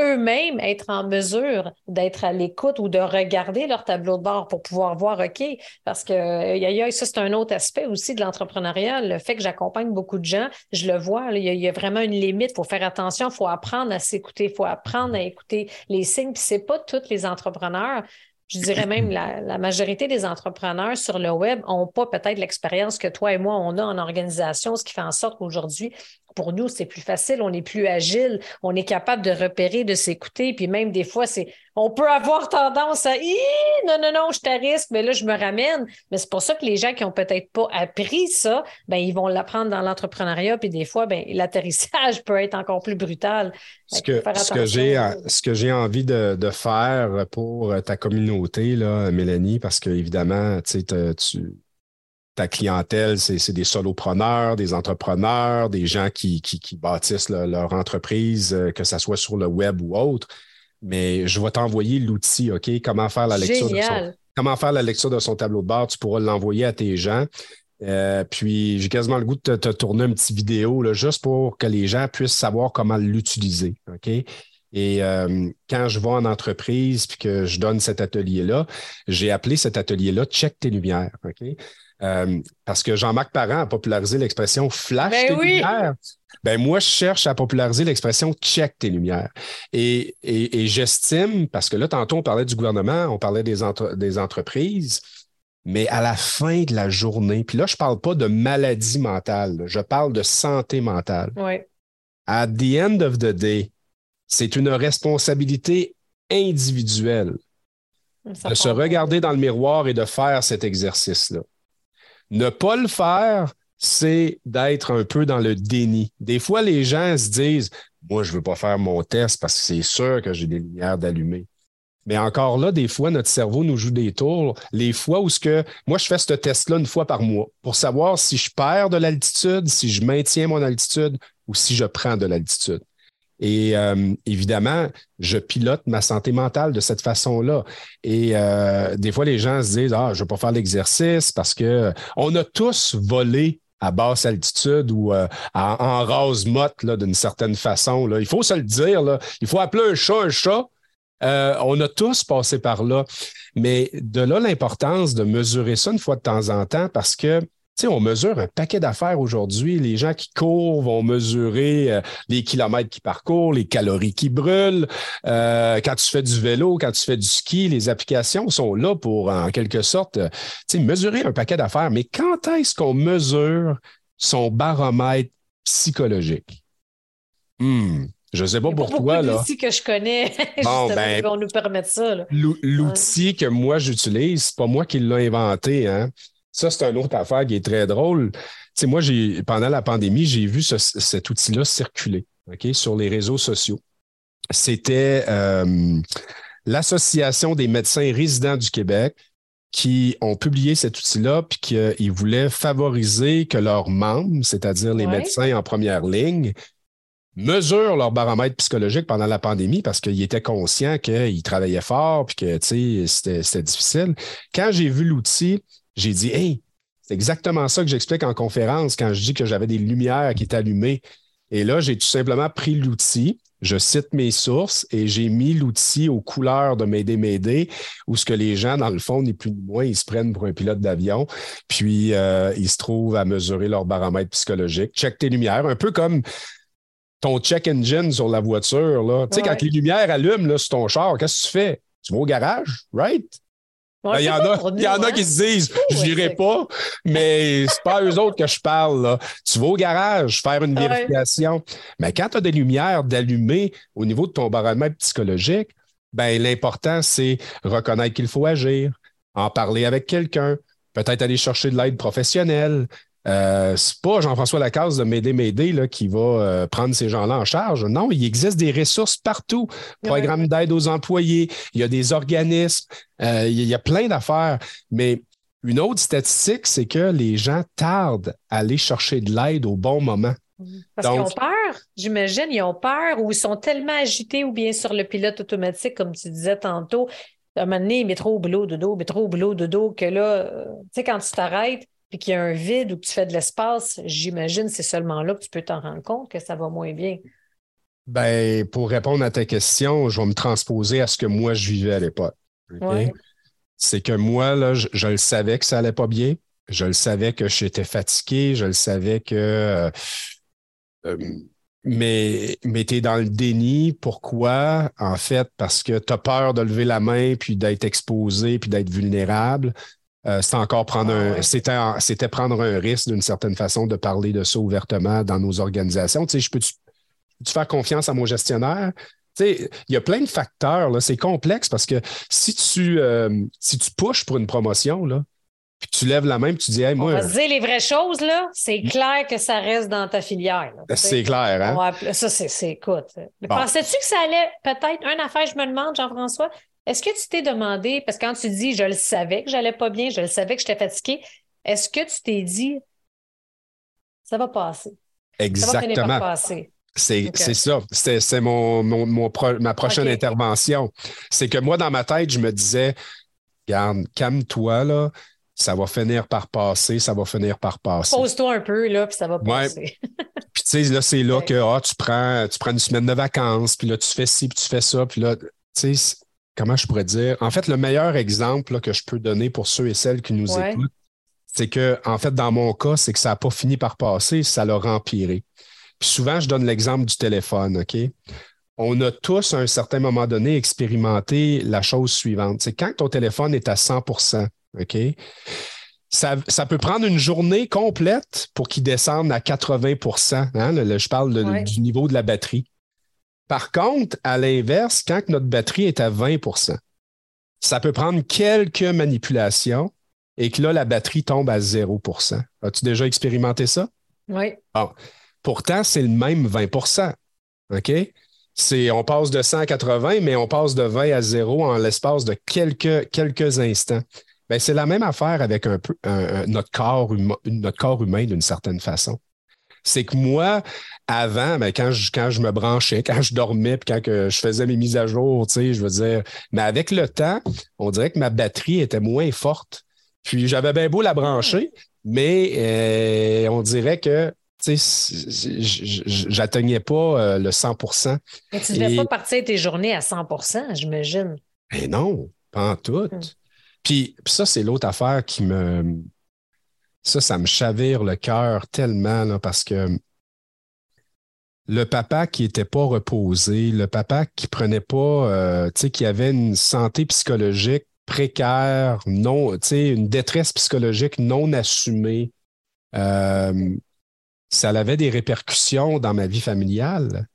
eux-mêmes être en mesure d'être à l'écoute ou de regarder leur tableau de bord pour pouvoir voir, OK, parce que euh, ça, c'est un autre aspect aussi de l'entrepreneuriat. Le fait que j'accompagne beaucoup de gens, je le vois, il y, a vraiment une limite. Il faut faire attention, il faut apprendre à s'écouter, il faut apprendre à écouter les signes. Puis c'est pas tous les entrepreneurs je dirais même la, la, majorité des entrepreneurs sur le web n'ont pas peut-être l'expérience que toi et moi, on a en organisation, ce qui fait en sorte qu'aujourd'hui, pour nous, c'est plus facile, on est plus agile, on est capable de repérer, de s'écouter, puis même des fois, c'est on peut avoir tendance à non, non, non, je risque, mais là, je me ramène. Mais c'est pour ça que les gens qui n'ont peut-être pas appris ça, ben, ils vont l'apprendre dans l'entrepreneuriat, puis des fois, ben, l'atterrissage peut être encore plus brutal. Ce que, ce que, j'ai, ce que j'ai envie de, de, faire pour ta communauté, là, Mélanie, parce que évidemment, tu tu ta clientèle, c'est des solopreneurs, des entrepreneurs, des gens qui, qui, bâtissent leur entreprise, euh, que ce soit sur le web ou autre. Mais je vais t'envoyer l'outil, OK? Comment faire la lecture de son, comment faire la lecture de son tableau de bord? Tu pourras l'envoyer à tes gens. Euh, puis j'ai quasiment le goût de te, tourner une petite vidéo là, juste pour que les gens puissent savoir comment l'utiliser. OK? Et euh, quand je vais en entreprise puis que je donne cet atelier-là, j'ai appelé cet atelier-là Check tes lumières. OK? Euh, parce que Jean-Marc Parent a popularisé l'expression flash ben tes lumières. Ben moi, je cherche à populariser l'expression check tes lumières. Et, j'estime, parce que là, tantôt, on parlait du gouvernement, on parlait des, des entreprises, mais à la fin de la journée, puis là, je ne parle pas de maladie mentale, je parle de santé mentale. Oui. At the end of the day, c'est une responsabilité individuelle de se regarder dans le miroir et de faire cet exercice-là. Ne pas le faire, c'est d'être un peu dans le déni. Des fois, les gens se disent Moi, je ne veux pas faire mon test parce que c'est sûr que j'ai des lumières d'allumer. Mais encore là, des fois, notre cerveau nous joue des tours. Les fois où ce que moi, je fais ce test-là une fois par mois pour savoir si je perds de l'altitude, si je maintiens mon altitude ou si je prends de l'altitude. Et euh, évidemment, je pilote ma santé mentale de cette façon-là. Et euh, des fois, les gens se disent Ah, je ne vais pas faire l'exercice parce que euh, on a tous volé à basse altitude ou en, rase motte d'une certaine façon. Il faut se le dire. Il faut appeler un chat un chat. On a tous passé par là, mais de là l'importance de mesurer ça une fois de temps en temps parce que on mesure un paquet d'affaires aujourd'hui. Les gens qui courent vont mesurer euh, les kilomètres qu'ils parcourent, les calories qu'ils brûlent. Euh, quand tu fais du vélo, quand tu fais du ski, les applications sont là pour, en quelque sorte, sais, mesurer un paquet d'affaires. Mais quand est-ce qu'on mesure son baromètre psychologique? Hmm. Je ne sais pas pour toi. là. L'outil que je connais, bon, ben, vont nous permettre ça. L'outil que moi j'utilise, c'est pas moi qui l'ai inventé. Hein. Ça, c'est une autre affaire qui est très drôle. Tu sais, moi, j'ai, pendant la pandémie, j'ai vu cet outil-là circuler sur les réseaux sociaux. C'était euh, l'Association des médecins résidents du Québec qui ont publié cet outil-là, puis qu'ils voulaient favoriser que leurs membres, c'est-à-dire les médecins en première ligne, mesurent leur baromètre psychologique pendant la pandémie parce qu'ils étaient conscients qu'ils travaillaient fort puis que c'était difficile. Quand j'ai vu l'outil, j'ai dit Hey, c'est exactement ça que j'explique en conférence quand je dis que j'avais des lumières qui étaient allumées. Et là, j'ai tout simplement pris l'outil, je cite mes sources et j'ai mis l'outil aux couleurs de M'aider, M'aider, où ce que les gens, dans le fond, ni plus ni moins, ils se prennent pour un pilote d'avion, puis euh, ils se trouvent à mesurer leur baromètre psychologique. Check tes lumières, un peu comme ton check engine sur la voiture. Là. Tu sais, quand les lumières allument là, sur ton char, qu'est-ce que tu fais? Tu vas au garage, right? Ben, il y, en a, y en a qui se disent, je n'irai pas, mais c'est pas à eux autres que je parle. Là. Tu vas au garage faire une vérification. Mais quand tu as des lumières d'allumer au niveau de ton baromètre psychologique, ben, l'important, c'est reconnaître qu'il faut agir, en parler avec quelqu'un, peut-être aller chercher de l'aide professionnelle, euh, c'est pas Jean-François Lacasse de M'aider, M'aider là, qui va euh, prendre ces gens-là en charge. Non, il existe des ressources partout. Programme d'aide aux employés, il y a des organismes, euh, il y a plein d'affaires. Mais une autre statistique, c'est que les gens tardent à aller chercher de l'aide au bon moment. Parce qu'ils ont peur, j'imagine, ils ont peur ou ils sont tellement agités ou bien sur le pilote automatique, comme tu disais tantôt. À un moment donné, métro, boulot, dodo, métro, boulot, dodo, que là, tu sais, quand tu t'arrêtes, puis qu'il y a un vide ou que tu fais de l'espace, j'imagine c'est seulement là que tu peux t'en rendre compte que ça va moins bien. Ben, pour répondre à ta question, je vais me transposer à ce que moi je vivais à l'époque. C'est que moi, là, je, le savais que ça allait pas bien. Je le savais que j'étais fatigué. Je le savais que. Euh, euh, mais mais tu es dans le déni. Pourquoi? En fait, parce que tu as peur de lever la main, puis d'être exposé, puis d'être vulnérable. Euh, c'était encore prendre un, ah c'était, c'était prendre un risque d'une certaine façon de parler de ça ouvertement dans nos organisations. Tu sais, je peux-tu, faire confiance à mon gestionnaire? Tu sais, il y a plein de facteurs, là. C'est complexe parce que si tu, euh, si tu pushes pour une promotion, là, puis tu lèves la main et tu dis, hey, moi. On va dire les vraies choses, là. C'est clair que ça reste dans ta filière. c'est clair, hein? ça, c'est, c'est écoute. Pensais-tu que ça allait peut-être, une affaire, je me demande, Jean-François, est-ce que tu t'es demandé, parce que quand tu dis je le savais que j'allais pas bien, je le savais que j'étais fatigué, est-ce que tu t'es dit ça va passer? Exactement. Ça va passer. C'est ça. C'est mon, ma prochaine intervention. C'est que moi, dans ma tête, je me disais, regarde, calme-toi, là. Ça va finir par passer, ça va finir par passer. Pose-toi un peu, là, puis ça va passer. puis tu sais, là, c'est là que ah, tu, prends, tu prends une semaine de vacances, puis là, tu fais ci, puis tu fais ça, puis là, tu sais, comment je pourrais dire? En fait, le meilleur exemple que je peux donner pour ceux et celles qui nous écoutent, c'est que, en fait, dans mon cas, c'est que ça n'a pas fini par passer, ça l'a empiré. Puis souvent, je donne l'exemple du téléphone, OK? On a tous, à un certain moment donné, expérimenté la chose suivante. C'est quand ton téléphone est à 100% OK? Ça, peut prendre une journée complète pour qu'il descende à 80% hein? je parle du niveau de la batterie. Par contre, à l'inverse, quand notre batterie est à 20% ça peut prendre quelques manipulations et que là, la batterie tombe à 0% As-tu déjà expérimenté ça? Oui. Pourtant, c'est le même 20% OK? C'est, on passe de 100 à 80, mais on passe de 20 à 0 en l'espace de quelques, quelques instants. Ben, c'est la même affaire avec un peu notre, corps notre corps humain d'une certaine façon c'est que moi, avant, ben, quand, je, quand je me branchais, quand je dormais, puis quand que je faisais mes mises à jour, tu sais, je veux dire, mais avec le temps, on dirait que ma batterie était moins forte. Puis j'avais bien beau la brancher, mais euh, on dirait que j'atteignais pas euh, le 100% Mais tu ne devais pas partir tes journées à 100% j'imagine. Mais non, pas en tout. Hmm. Puis, ça, c'est l'autre affaire qui me. Ça, ça me chavire le cœur tellement parce que le papa qui n'était pas reposé, le papa qui prenait pas, euh, tu sais, qui avait une santé psychologique précaire, non, tu sais, une détresse psychologique non assumée, euh, ça avait des répercussions dans ma vie familiale.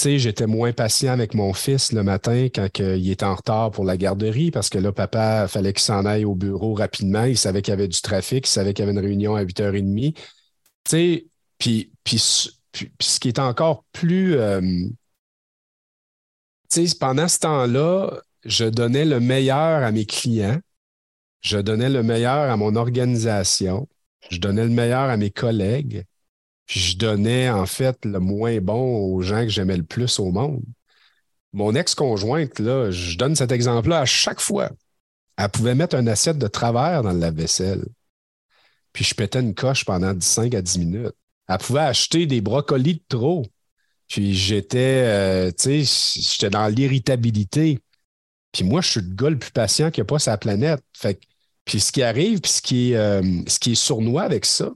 J'étais moins patient avec mon fils le matin quand il était en retard pour la garderie parce que là, papa, fallait qu'il s'en aille au bureau rapidement. Il savait qu'il y avait du trafic, il savait qu'il y avait une réunion à 8h30. Tu sais, puis, puis, ce qui est encore plus. Euh, pendant ce temps-là, je donnais le meilleur à mes clients, je donnais le meilleur à mon organisation, je donnais le meilleur à mes collègues, je donnais en fait le moins bon aux gens que j'aimais le plus au monde. Mon ex-conjointe, là, je donne cet exemple-là à chaque fois. Elle pouvait mettre un assiette de travers dans le lave-vaisselle. Puis je pétais une coche pendant 5 à 10 minutes. Elle pouvait acheter des brocolis de trop. Puis j'étais, euh, tu sais, j'étais dans l'irritabilité. Puis moi, je suis le gars le plus patient qu'il n'y a pas la planète. Fait puis ce qui arrive, puis ce qui est, euh, ce qui est sournois avec ça,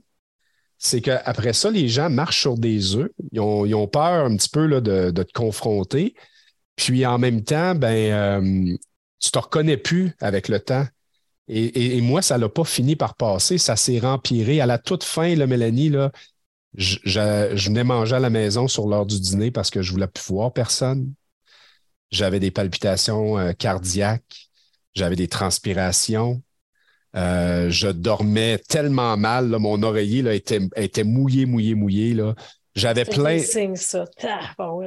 c'est qu'après ça, les gens marchent sur des œufs. Ils ont, peur un petit peu de, te confronter. Puis en même temps, ben, euh, tu ne te reconnais plus avec le temps. Et, moi, ça l'a pas fini par passer. Ça s'est rempiré. À la toute fin, là, Mélanie, je, venais manger à la maison sur l'heure du dîner parce que je voulais plus voir personne. J'avais des palpitations euh, cardiaques. J'avais des transpirations. Euh, je dormais tellement mal, mon oreiller là, était, était mouillé, mouillé, mouillé. Là. J'avais plein. ça.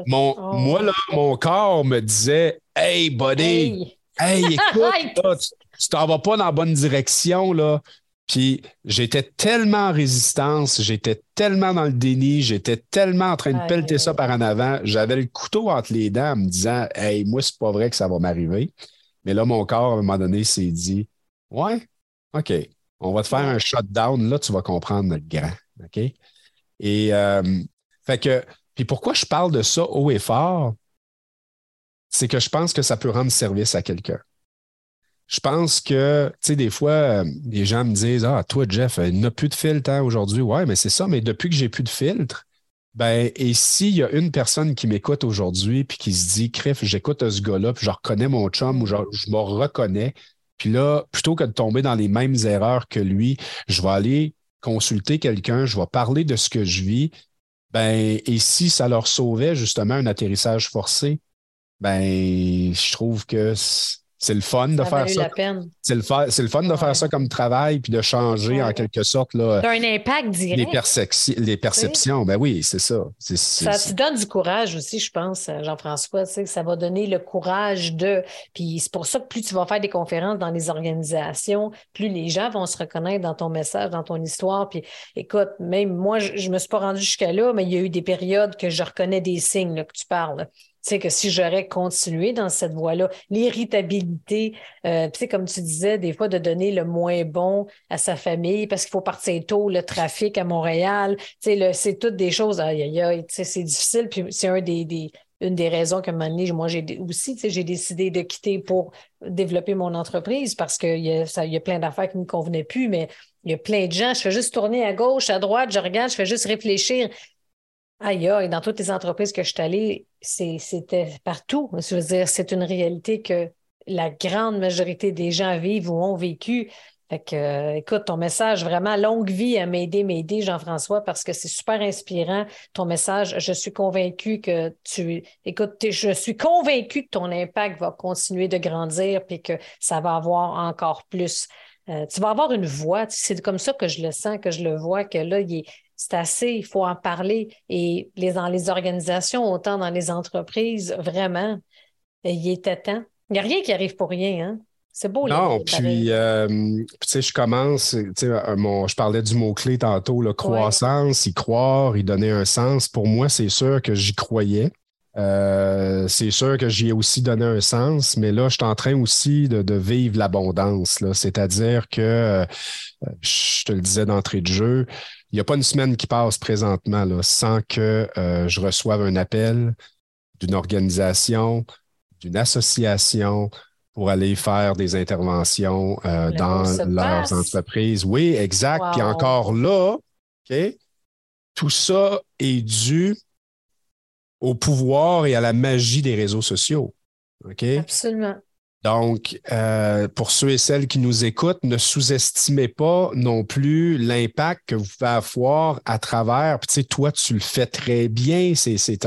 Mon, oh. Moi, là, mon corps me disait Hey, buddy, hey, écoute, tu t'en vas pas dans la bonne direction. Là. Puis j'étais tellement en résistance, j'étais tellement dans le déni, j'étais tellement en train de pelleter ça par en avant. J'avais le couteau entre les dents en me disant Hey, moi, c'est pas vrai que ça va m'arriver. Mais là, mon corps, à un moment donné, s'est dit Ouais, OK, on va te faire un shutdown, là, tu vas comprendre grand. OK? Et euh, fait que, puis pourquoi je parle de ça haut et fort? C'est que je pense que ça peut rendre service à quelqu'un. Je pense que, tu sais, des fois, les gens me disent Ah, toi, Jeff, il n'a plus de filtre hein, aujourd'hui. Ouais, mais c'est ça, mais depuis que j'ai plus de filtre, ben, et s'il y a une personne qui m'écoute aujourd'hui puis qui se dit, Criff, j'écoute ce gars-là, puis je reconnais mon chum ou je me reconnais, puis là, plutôt que de tomber dans les mêmes erreurs que lui, je vais aller consulter quelqu'un, je vais parler de ce que je vis. Ben, et si ça leur sauvait justement un atterrissage forcé, ben, je trouve que c'est le fun de faire ça. C'est le, le, fun de faire ça comme travail puis de changer en quelque sorte. Là, un impact direct. Les, les perceptions, ben oui, c'est ça. ça te donne du courage aussi, je pense, Jean-François. Ça va donner le courage de. Puis c'est pour ça que plus tu vas faire des conférences dans les organisations, plus les gens vont se reconnaître dans ton message, dans ton histoire. Puis écoute, même moi, je ne me suis pas rendu jusqu'à là, mais il y a eu des périodes que je reconnais des signes que tu parles sais, que si j'aurais continué dans cette voie-là, l'irritabilité, euh, tu sais, comme tu disais, des fois de donner le moins bon à sa famille parce qu'il faut partir tôt, le trafic à Montréal, tu sais, c'est toutes des choses, aïe, aïe, aïe, tu sais, c'est difficile, puis c'est un des, des une des raisons que donné, moi, j'ai aussi, j'ai décidé de quitter pour développer mon entreprise parce qu'il y, a, y a plein d'affaires qui ne me convenaient plus, mais il y a plein de gens. Je fais juste tourner à gauche, à droite, je regarde, je fais juste réfléchir. Aïe, aïe, dans toutes les entreprises que je suis allée, c'était partout. Je veux dire, c'est une réalité que la grande majorité des gens vivent ou ont vécu. Fait que, euh, écoute, ton message, vraiment longue vie à m'aider, m'aider, Jean-François, parce que c'est super inspirant. Ton message, je suis convaincu que tu, écoute, je suis convaincu que ton impact va continuer de grandir puis que ça va avoir encore plus. Euh, tu vas avoir une voix. C'est comme ça que je le sens, que je le vois, que là, il est, c'est assez, il faut en parler. Et les, dans les organisations, autant dans les entreprises, vraiment, il était temps. Il n'y a rien qui arrive pour rien. Hein? C'est beau. Non, puis, euh, tu sais, je commence, tu sais, je parlais du mot-clé tantôt, la croissance, y croire, y donner un sens. Pour moi, c'est sûr que j'y croyais. Euh, c'est sûr que j'y ai aussi donné un sens, mais là, je suis en train aussi de, vivre l'abondance. C'est-à-dire que, euh, je te le disais d'entrée de jeu, n'y a pas une semaine qui passe présentement là, sans que euh, je reçoive un appel d'une organisation, d'une association pour aller faire des interventions euh, dans leurs entreprises. Oui, exact. Puis encore là, tout ça est dû au pouvoir et à la magie des réseaux sociaux. Absolument. Donc, euh, pour ceux et celles qui nous écoutent, ne sous-estimez pas non plus l'impact que vous pouvez avoir à travers. Puis, tu sais, toi, tu le fais très bien. C'est,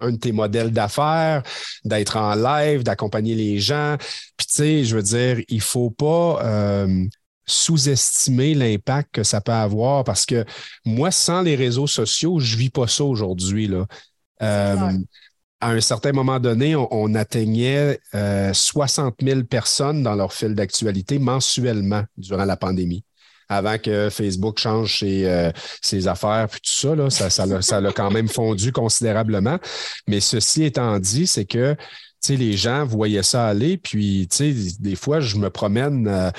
un de tes modèles d'affaires, d'être en live, d'accompagner les gens. Puis, tu sais, je veux dire, il faut pas euh, sous-estimer l'impact que ça peut avoir parce que moi, sans les réseaux sociaux, je vis pas ça aujourd'hui. Euh, à un certain moment donné, on, atteignait 60 euh, 000 personnes dans leur fil d'actualité mensuellement durant la pandémie. Avant que Facebook change ses, euh, affaires, puis tout ça, là, ça, ça, l'a quand même fondu considérablement. Mais ceci étant dit, c'est que les gens voyaient ça aller, puis des fois, je me promène. Euh,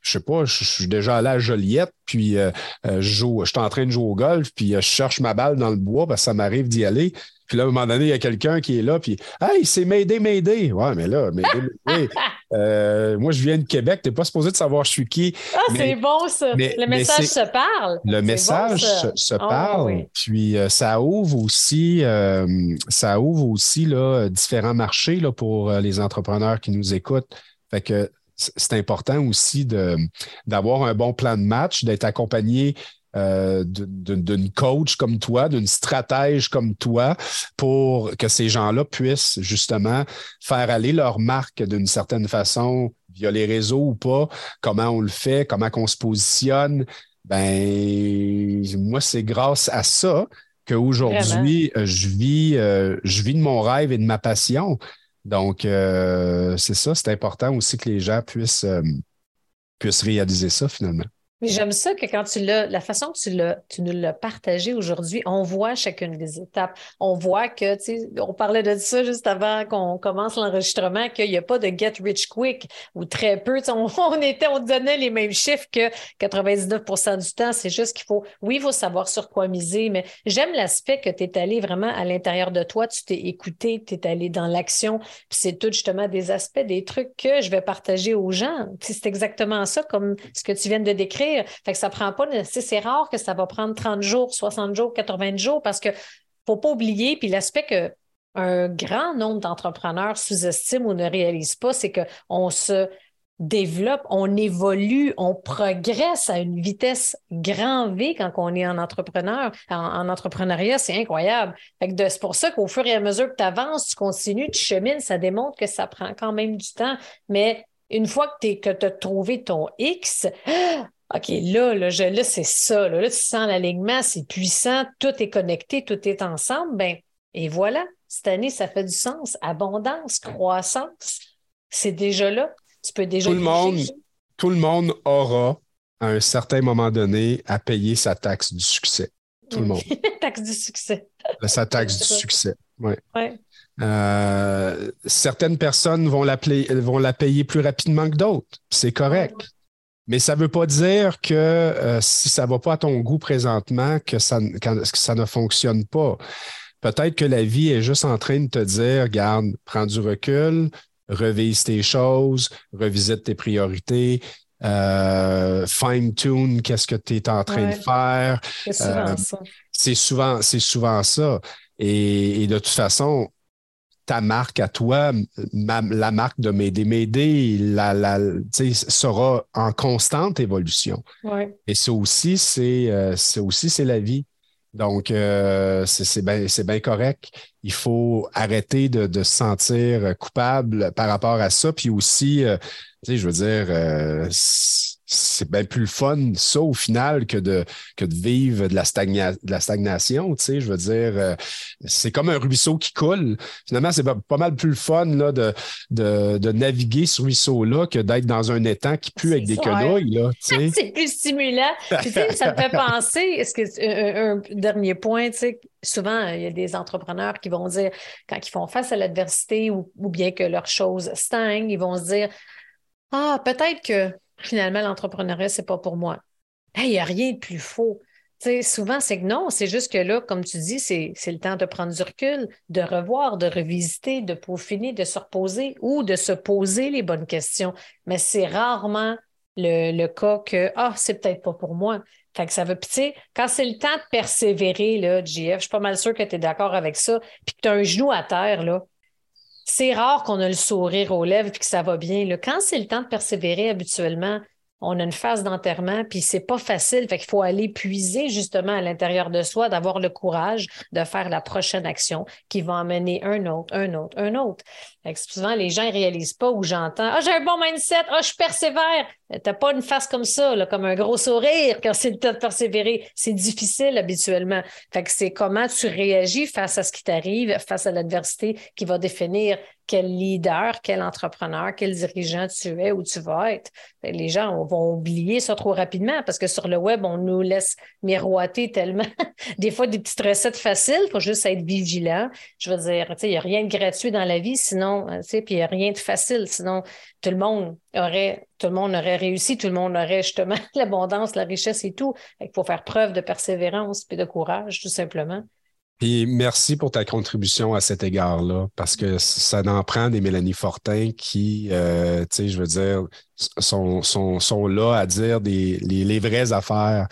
je sais pas, je, suis déjà allé à Joliette, puis je, joue, je suis en train de jouer au golf, puis je cherche ma balle dans le bois parce que ça m'arrive d'y aller. Puis là, à un moment donné, il y a quelqu'un qui est là, puis Hey, c'est m'aider, m'aider. Ouais, mais là, m'aider, m'aider. Euh, moi, je viens de Québec, tu n'es pas supposé de savoir je suis qui. Ah, c'est bon, ça. le message se parle. Le message se, ah, parle. Puis euh, ça ouvre aussi, euh, ça ouvre aussi là, différents marchés là, pour les entrepreneurs qui nous écoutent. Fait que c'est important aussi d'avoir un bon plan de match, d'être accompagné euh, d'une coach comme toi, d'une stratège comme toi, pour que ces gens-là puissent justement faire aller leur marque d'une certaine façon via les réseaux ou pas, comment on le fait, comment on se positionne? Ben, moi, c'est grâce à ça qu'aujourd'hui, euh, je vis, euh, je vis de mon rêve et de ma passion. Donc, c'est ça, c'est important aussi que les gens puissent, puissent réaliser ça finalement. Mais j'aime ça que quand tu l'as, la façon que tu, l'as, tu nous l'as partagé aujourd'hui, on voit chacune des étapes. On voit que, tu sais, on parlait de ça juste avant qu'on commence l'enregistrement, qu'il n'y a pas de get rich quick ou très peu. On, était, on donnait les mêmes chiffres que 99% du temps. C'est juste qu'il faut, oui, il faut savoir sur quoi miser, mais j'aime l'aspect que tu es allé vraiment à l'intérieur de toi, tu t'es écouté, tu es allé dans l'action. Puis c'est tout justement des aspects, des trucs que je vais partager aux gens. c'est exactement ça, comme ce que tu viens de décrire fait que ça prend pas, c'est rare que ça va prendre 30 jours, 60 jours, 80 jours parce que faut pas oublier, puis l'aspect que un grand nombre d'entrepreneurs sous-estiment ou ne réalisent pas, c'est qu'on se développe, on évolue, on progresse à une vitesse grand V quand on est en entrepreneur, en, entrepreneuriat, c'est incroyable. c'est pour ça qu'au fur et à mesure que tu avances, tu continues, tu chemines, ça démontre que ça prend quand même du temps. Mais une fois que tu as trouvé ton X, OK, là, là, là c'est ça. Là, tu sens l'alignement, c'est puissant, tout est connecté, tout est ensemble. Ben, et voilà, cette année, ça fait du sens. Abondance, croissance, c'est déjà là. Tu peux déjà. Tout le, monde, tout le monde aura, à un certain moment donné, à payer sa taxe du succès. Tout le monde. taxe du succès. Sa taxe du succès, oui. Ouais. Euh, certaines personnes vont la, vont la payer plus rapidement que d'autres. C'est correct. Mais ça ne veut pas dire que euh, si ça ne va pas à ton goût présentement, que ça, que ça ne fonctionne pas. Peut-être que la vie est juste en train de te dire, regarde, prends du recul, revise tes choses, revisite tes priorités, euh, fine-tune qu'est-ce que tu es en train de faire. C'est souvent euh, ça. C'est souvent, souvent, ça. et, de toute façon, ta marque à toi, la marque de M'aider, M'aider, la, la, sera en constante évolution. Et ça aussi, c'est euh, aussi c'est la vie. Donc, euh, c'est bien correct. Il faut arrêter de, de, se sentir coupable par rapport à ça. Puis aussi, euh, je veux dire, c'est bien plus le fun, ça, au final, que de, que de vivre de la, de la stagnation. Tu sais, je veux dire, euh, c'est comme un ruisseau qui coule. Finalement, c'est pas, mal plus le fun là, de, de, de naviguer ce ruisseau-là que d'être dans un étang qui pue avec des quenouilles. Là, c'est plus stimulant. tu sais, ça me fait penser, est-ce que un, dernier point, tu sais, souvent, il y a des entrepreneurs qui vont dire, quand ils font face à l'adversité ou, ou bien que leurs choses stagnent, ils vont se dire Ah, peut-être que finalement, l'entrepreneuriat, c'est pas pour moi. il n'y a rien de plus faux. souvent, c'est que non, c'est juste que là, comme tu dis, c'est le temps de prendre du recul, de revoir, de revisiter, de peaufiner, de se reposer ou de se poser les bonnes questions. Mais c'est rarement le, cas que Ah, c'est peut-être pas pour moi. Fait que ça veut, tu sais, quand c'est le temps de persévérer, là, JF, je suis pas mal sûr que tu es d'accord avec ça, puis que tu as un genou à terre, là, c'est rare qu'on a le sourire aux lèvres et que ça va bien. Quand c'est le temps de persévérer habituellement, on a une phase d'enterrement, puis c'est pas facile. Fait qu'il faut aller puiser justement à l'intérieur de soi, d'avoir le courage de faire la prochaine action qui va amener un autre, un autre, un autre. Souvent, les gens ne réalisent pas où j'entends Ah, j'ai un bon mindset, ah, je persévère. T'as pas une face comme ça, là, comme un gros sourire quand c'est le temps de persévérer. C'est difficile habituellement. Fait que c'est comment tu réagis face à ce qui t'arrive, face à l'adversité qui va définir quel leader, quel entrepreneur, quel dirigeant tu es, où tu vas être. Les gens vont oublier ça trop rapidement parce que sur le web, on nous laisse miroiter tellement. des fois, des petites recettes faciles, il faut juste être vigilant. Je veux dire, il n'y a rien de gratuit dans la vie, sinon, puis il n'y a rien de facile, sinon tout le monde aurait, tout le monde aurait réussi, tout le monde aurait justement l'abondance, la richesse et tout. Il faut faire preuve de persévérance et de courage, tout simplement. Puis merci pour ta contribution à cet égard-là, parce que ça en prend des Mélanie Fortin qui, euh, tu sais, je veux dire, sont, là à dire les, vraies affaires.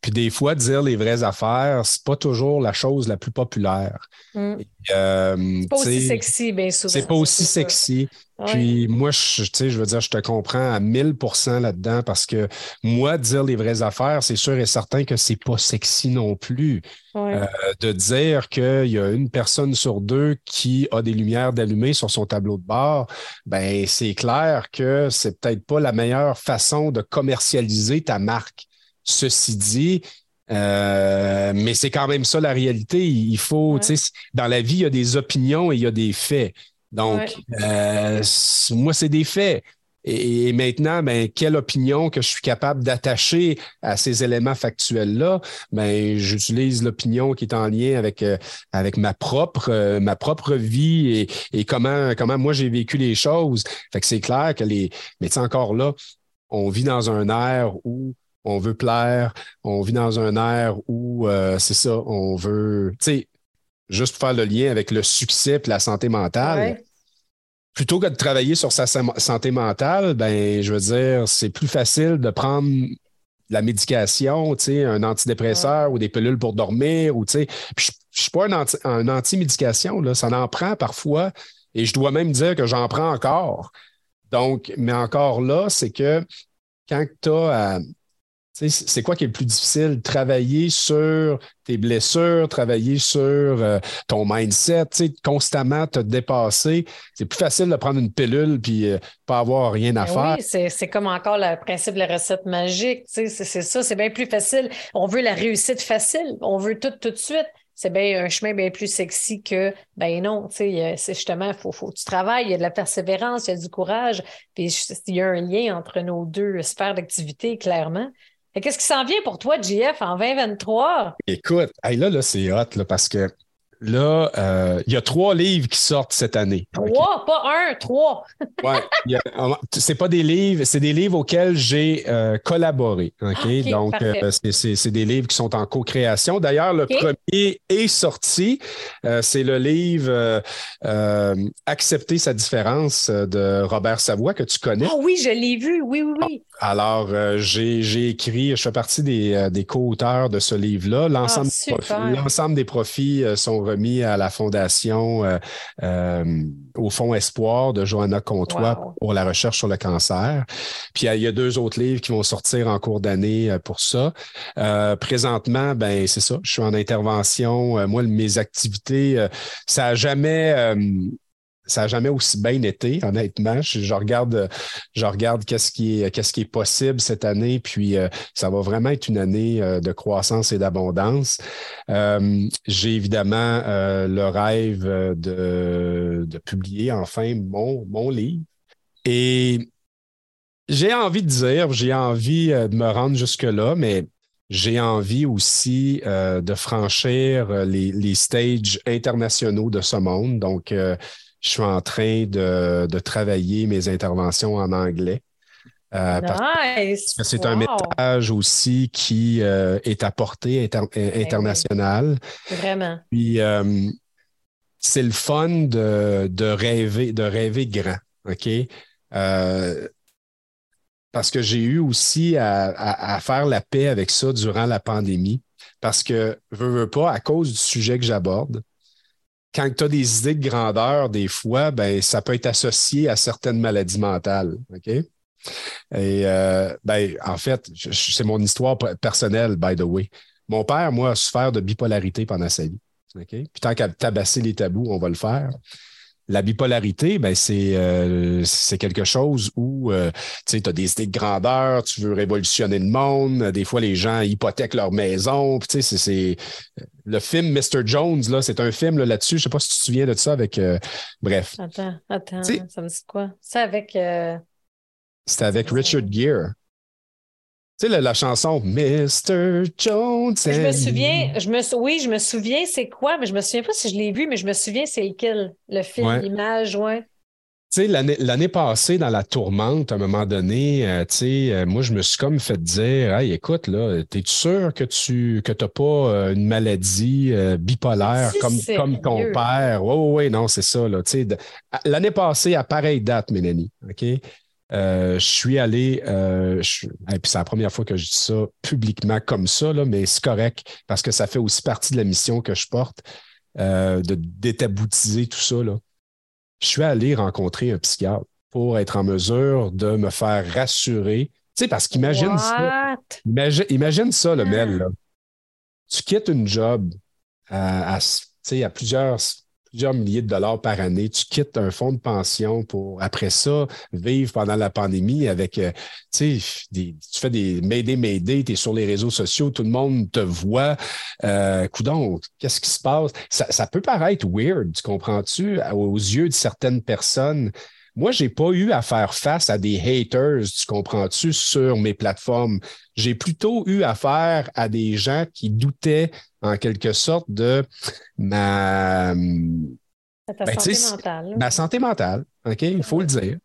Puis des fois, dire les vraies affaires, c'est pas toujours la chose la plus populaire. Mm. Euh, c'est pas aussi sexy, bien souvent. C'est pas aussi sexy. Puis moi, je, je veux dire, je te comprends à 1000% là-dedans parce que moi, dire les vraies affaires, c'est sûr et certain que c'est pas sexy non plus. Euh, de dire qu'il y a une personne sur deux qui a des lumières d'allumées sur son tableau de bord, ben c'est clair que c'est peut-être pas la meilleure façon de commercialiser ta marque. Ceci dit, euh, mais c'est quand même ça la réalité. Il faut, tu sais, dans la vie, il y a des opinions et il y a des faits. Donc, euh, moi, c'est des faits. Et, maintenant, ben, quelle opinion que je suis capable d'attacher à ces éléments factuels-là? Ben, j'utilise l'opinion qui est en lien avec, euh, avec ma propre, ma propre vie et, et, comment, comment moi j'ai vécu les choses. Fait que c'est clair que les. Mais encore là, on vit dans un air où on veut plaire, on vit dans un air où c'est ça, on veut. Tu sais, juste pour faire le lien avec le succès et la santé mentale, plutôt que de travailler sur sa santé mentale, ben, je veux dire, c'est plus facile de prendre la médication, un antidépresseur ou des pilules pour dormir. Ou, je ne suis pas un anti-médication, là, ça en prend parfois. Et je dois même dire que j'en prends encore. Donc, mais encore là, c'est que quand tu as c'est quoi qui est le plus difficile? Travailler sur tes blessures, travailler sur euh, ton mindset, constamment te dépasser. C'est plus facile de prendre une pilule puis euh, pas avoir rien à ben faire. Oui, c'est comme encore le principe de la recette magique. C'est ça, c'est bien plus facile. On veut la réussite facile. On veut tout tout de suite c'est bien un chemin bien plus sexy que ben non, tu sais, c'est justement, il faut, faut que tu travailles, il y a de la persévérance, il y a du courage, puis il y a un lien entre nos deux sphères d'activité, clairement. Qu'est-ce qui s'en vient pour toi, JF, en 2023? Écoute, là, là c'est hot là, parce que Là, euh, il y a trois livres qui sortent cette année. Trois, pas un, trois. oui, c'est pas des livres, c'est des livres auxquels j'ai euh, collaboré. OK? Donc, euh, c'est des livres qui sont en co-création. D'ailleurs, le premier est sorti. c'est le livre Accepter sa différence de Robert Savoie que tu connais. Ah oui, je l'ai vu. Oui, oui, oui. Alors, j'ai écrit, je fais partie des, des co-auteurs de ce livre-là. L'ensemble ah, des profits sont remis à la Fondation euh, euh, au Fonds Espoir de Johanna Comtois pour la recherche sur le cancer. Puis il y a deux autres livres qui vont sortir en cours d'année euh, pour ça. présentement, ben c'est ça, je suis en intervention. moi, mes activités, ça n'a jamais ça n'a jamais aussi bien été, honnêtement. Je, regarde, je regarde qu'est-ce qui est, possible cette année, puis euh, ça va vraiment être une année euh, de croissance et d'abondance. Euh, j'ai évidemment le rêve de, publier enfin mon, mon livre. Et j'ai envie de dire, j'ai envie de me rendre jusque-là, mais j'ai envie aussi de franchir les, les stages internationaux de ce monde. Donc, je suis en train de, travailler mes interventions en anglais. Euh, nice. Parce que c'est un message aussi qui euh, est à portée ben internationale. Vraiment. Puis euh, c'est le fun de, de, rêver, de rêver grand. OK? parce que j'ai eu aussi à, faire la paix avec ça durant la pandémie. Parce que, veux, veux pas, à cause du sujet que j'aborde, quand tu as des idées de grandeur, des fois, ben, ça peut être associé à certaines maladies mentales. Et euh, ben, en fait, c'est mon histoire personnelle, by the way. Mon père, moi, a souffert de bipolarité pendant sa vie. Puis tant qu'à tabasser les tabous, on va le faire. La bipolarité, ben, c'est euh, quelque chose où euh, tu as des idées de grandeur, tu veux révolutionner le monde. Des fois, les gens hypothèquent leur maison. c'est le film Mr. Jones, là, c'est un film là-dessus. je ne sais pas si tu te souviens de ça avec. Euh, bref. Attends, attends, ça me dit quoi? C'est avec. C'était avec Richard Gere. Tu sais, la, chanson Mr. Jones. Je me souviens, je me, oui, je me souviens c'est quoi, mais je me souviens pas si je l'ai vu, mais je me souviens c'est lequel, le film, l'image, ouais. Tu sais, l'année passée, dans la tourmente, à un moment donné, euh, tu sais, euh, moi, je me suis comme fait dire Hey, écoute, là, t'es-tu sûr que tu que pas euh, une maladie bipolaire comme, comme ton père? Oui, oui, oui, non, c'est ça. Là, l'année passée, à pareille date, Mélanie, OK? Euh, je suis allé, euh, et puis c'est la première fois que je dis ça publiquement comme ça, là, mais c'est correct parce que ça fait aussi partie de la mission que je porte, euh, de détaboutiser tout ça. Là. Je suis allé rencontrer un psychiatre pour être en mesure de me faire rassurer. Tu sais, parce qu'imagine ça. Imagine, ça, le Mel. Là. Tu quittes une job à, à, à plusieurs milliers de dollars par année. Tu quittes un fonds de pension pour, après ça, vivre pendant la pandémie avec, euh, tu sais, tu fais des Mayday, Mayday, tu es sur les réseaux sociaux, tout le monde te voit. Euh, coudon, qu'est-ce qui se passe? Ça, ça peut paraître weird, tu comprends-tu, aux yeux de certaines personnes? Moi, j'ai pas eu à faire face à des haters, tu comprends-tu, sur mes plateformes. J'ai plutôt eu affaire à des gens qui doutaient en quelque sorte de ma, ben, santé mentale. Ma santé mentale, OK, il faut le dire.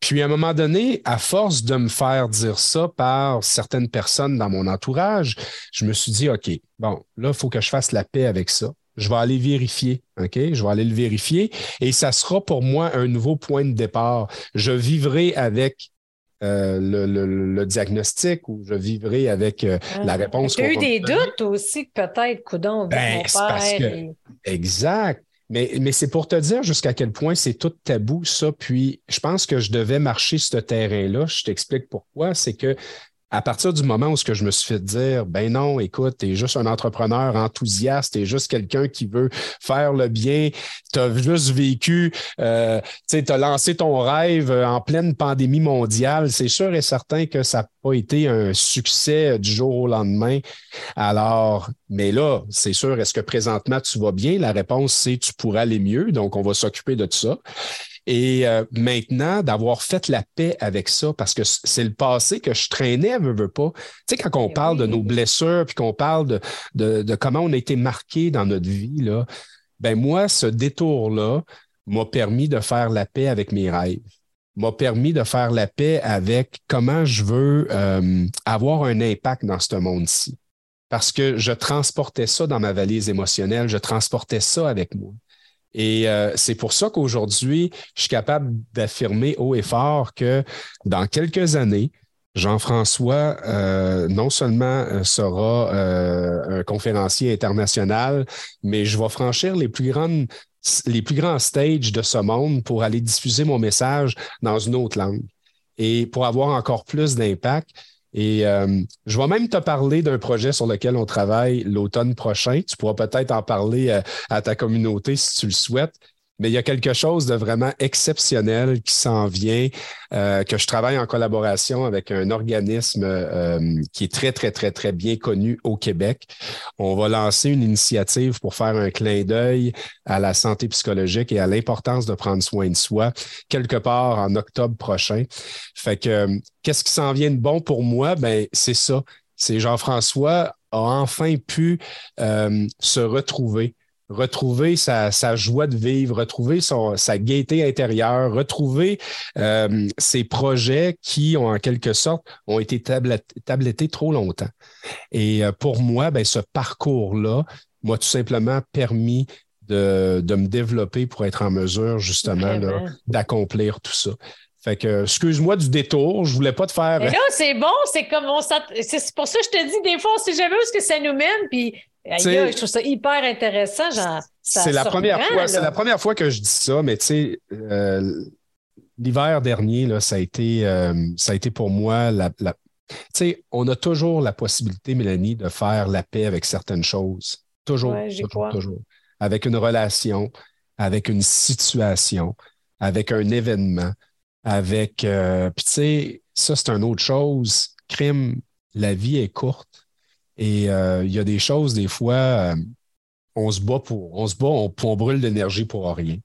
Puis à un moment donné, à force de me faire dire ça par certaines personnes dans mon entourage, je me suis dit, OK, bon, là, il faut que je fasse la paix avec ça. Je vais aller vérifier, OK? Je vais aller le vérifier et ça sera pour moi un nouveau point de départ. Je vivrai avec euh, le, diagnostic ou je vivrai avec euh, ah. la réponse. Tu as eu des doutes aussi, peut-être, Coudon, ben, mon père. Exact. Mais, mais c'est pour te dire jusqu'à quel point c'est tout tabou, ça. Puis je pense que je devais marcher ce terrain-là. Je t'explique pourquoi. C'est que à partir du moment où ce que je me suis fait dire, ben non, écoute, tu es juste un entrepreneur enthousiaste, tu es juste quelqu'un qui veut faire le bien, tu as juste vécu, euh, tu as lancé ton rêve euh, en pleine pandémie mondiale, c'est sûr et certain que ça n'a pas été un succès du jour au lendemain. Alors, mais là, c'est sûr, est-ce que présentement tu vas bien? La réponse, c'est tu pourrais aller mieux, donc on va s'occuper de tout ça. Et euh, maintenant, d'avoir fait la paix avec ça, parce que c'est le passé que je traînais, veux, veux pas. Tu sais, quand on eh parle de nos blessures, puis qu'on parle de, de, comment on a été marqué dans notre vie, là, ben moi, ce détour-là m'a permis de faire la paix avec mes rêves m'a permis de faire la paix avec comment je veux euh, avoir un impact dans ce monde-ci. Parce que je transportais ça dans ma valise émotionnelle, je transportais ça avec moi. Et euh, c'est pour ça qu'aujourd'hui, je suis capable d'affirmer haut et fort que dans quelques années, Jean-François euh, non seulement euh, sera un conférencier international, mais je vais franchir les plus grandes les plus grands stages de ce monde pour aller diffuser mon message dans une autre langue et pour avoir encore plus d'impact. Et euh, je vais même te parler d'un projet sur lequel on travaille l'automne prochain. Tu pourras peut-être en parler euh, à ta communauté si tu le souhaites mais il y a quelque chose de vraiment exceptionnel qui s'en vient, euh, que je travaille en collaboration avec un organisme euh, qui est très, très, très, très bien connu au Québec. On va lancer une initiative pour faire un clin d'œil à la santé psychologique et à l'importance de prendre soin de soi quelque part en octobre prochain. Fait que, euh, qu'est-ce qui s'en vient de bon pour moi? Ben, c'est ça. C'est Jean-François a enfin pu se retrouver retrouver sa, joie de vivre, retrouver son, sa gaieté intérieure, retrouver euh, ses projets qui ont en quelque sorte ont été tablettés trop longtemps. Et euh, pour moi, ben, ce parcours-là m'a tout simplement permis de, me développer pour être en mesure justement d'accomplir tout ça. Fait que, excuse-moi du détour, je voulais pas te faire. Mais là, c'est bon, c'est comme on C'est pour ça que je te dis, des fois, on sait jamais où ce que ça nous mène, puis je trouve ça hyper intéressant. C'est la première fois, c'est la première fois que je dis ça, mais tu sais, euh, l'hiver dernier, là, ça a été, euh, ça a été pour moi la, tu sais, on a toujours la possibilité, Mélanie, de faire la paix avec certaines choses. Toujours, toujours, toujours. Avec une relation, avec une situation, avec un événement avec. Euh, puis, tu sais, ça, c'est une autre chose. Crime, la vie est courte et euh, il y a des choses, des fois, euh, on se bat pour. On se bat, on, on brûle d'énergie pour rien.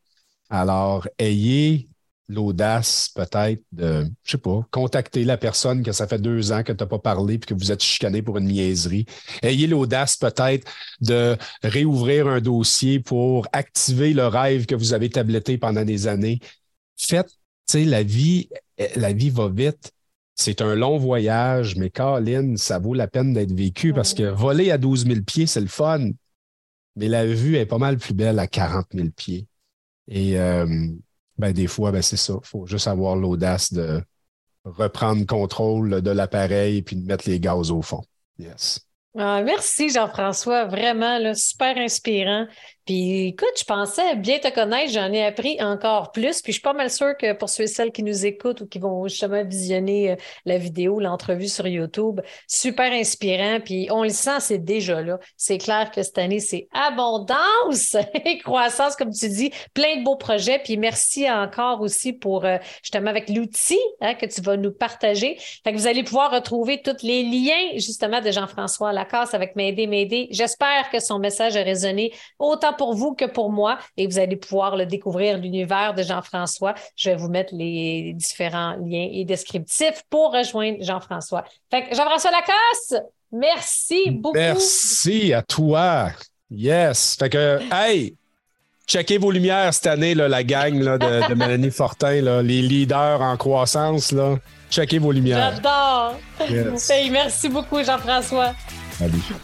Alors, ayez l'audace peut-être de, je sais pas, contacter la personne que ça fait deux ans que tu n'as pas parlé puis que vous êtes chicané pour une niaiserie. Ayez l'audace peut-être de réouvrir un dossier pour activer le rêve que vous avez tabletté pendant des années. Faites sais, la vie, la vie va vite. C'est un long voyage, mais Colin, ça vaut la peine d'être vécu parce que voler à 12 000 pieds, c'est le fun. Mais la vue est pas mal plus belle à 40 000 pieds. Et euh, ben, des fois, ben, c'est ça. Il faut juste avoir l'audace de reprendre contrôle de l'appareil et puis de mettre les gaz au fond. Yes. Ah, merci Jean-François, vraiment là, super inspirant. Puis écoute, je pensais bien te connaître, j'en ai appris encore plus. Puis je suis pas mal sûre que pour ceux et celles qui nous écoutent ou qui vont justement visionner euh, la vidéo, l'entrevue sur YouTube, super inspirant. Puis on le sent, c'est déjà là. C'est clair que cette année, c'est abondance et croissance, comme tu dis, plein de beaux projets. Puis merci encore aussi pour euh, justement avec l'outil hein, que tu vas nous partager. Fait que vous allez pouvoir retrouver tous les liens justement de Jean-François Lacasse avec M'aider, M'aider. J'espère que son message a résonné autant pour vous que pour moi et vous allez pouvoir le découvrir, l'univers de Jean-François. Je vais vous mettre les différents liens et descriptifs pour rejoindre Jean-François. Fait que Jean-François Lacasse, merci beaucoup. Merci à toi. Yes. Fait que, hey, checkez vos lumières cette année, là, la gang là, de, Mélanie Fortin, là, les leaders en croissance. Là. Checkez vos lumières. J'adore. merci beaucoup, Jean-François. Salut.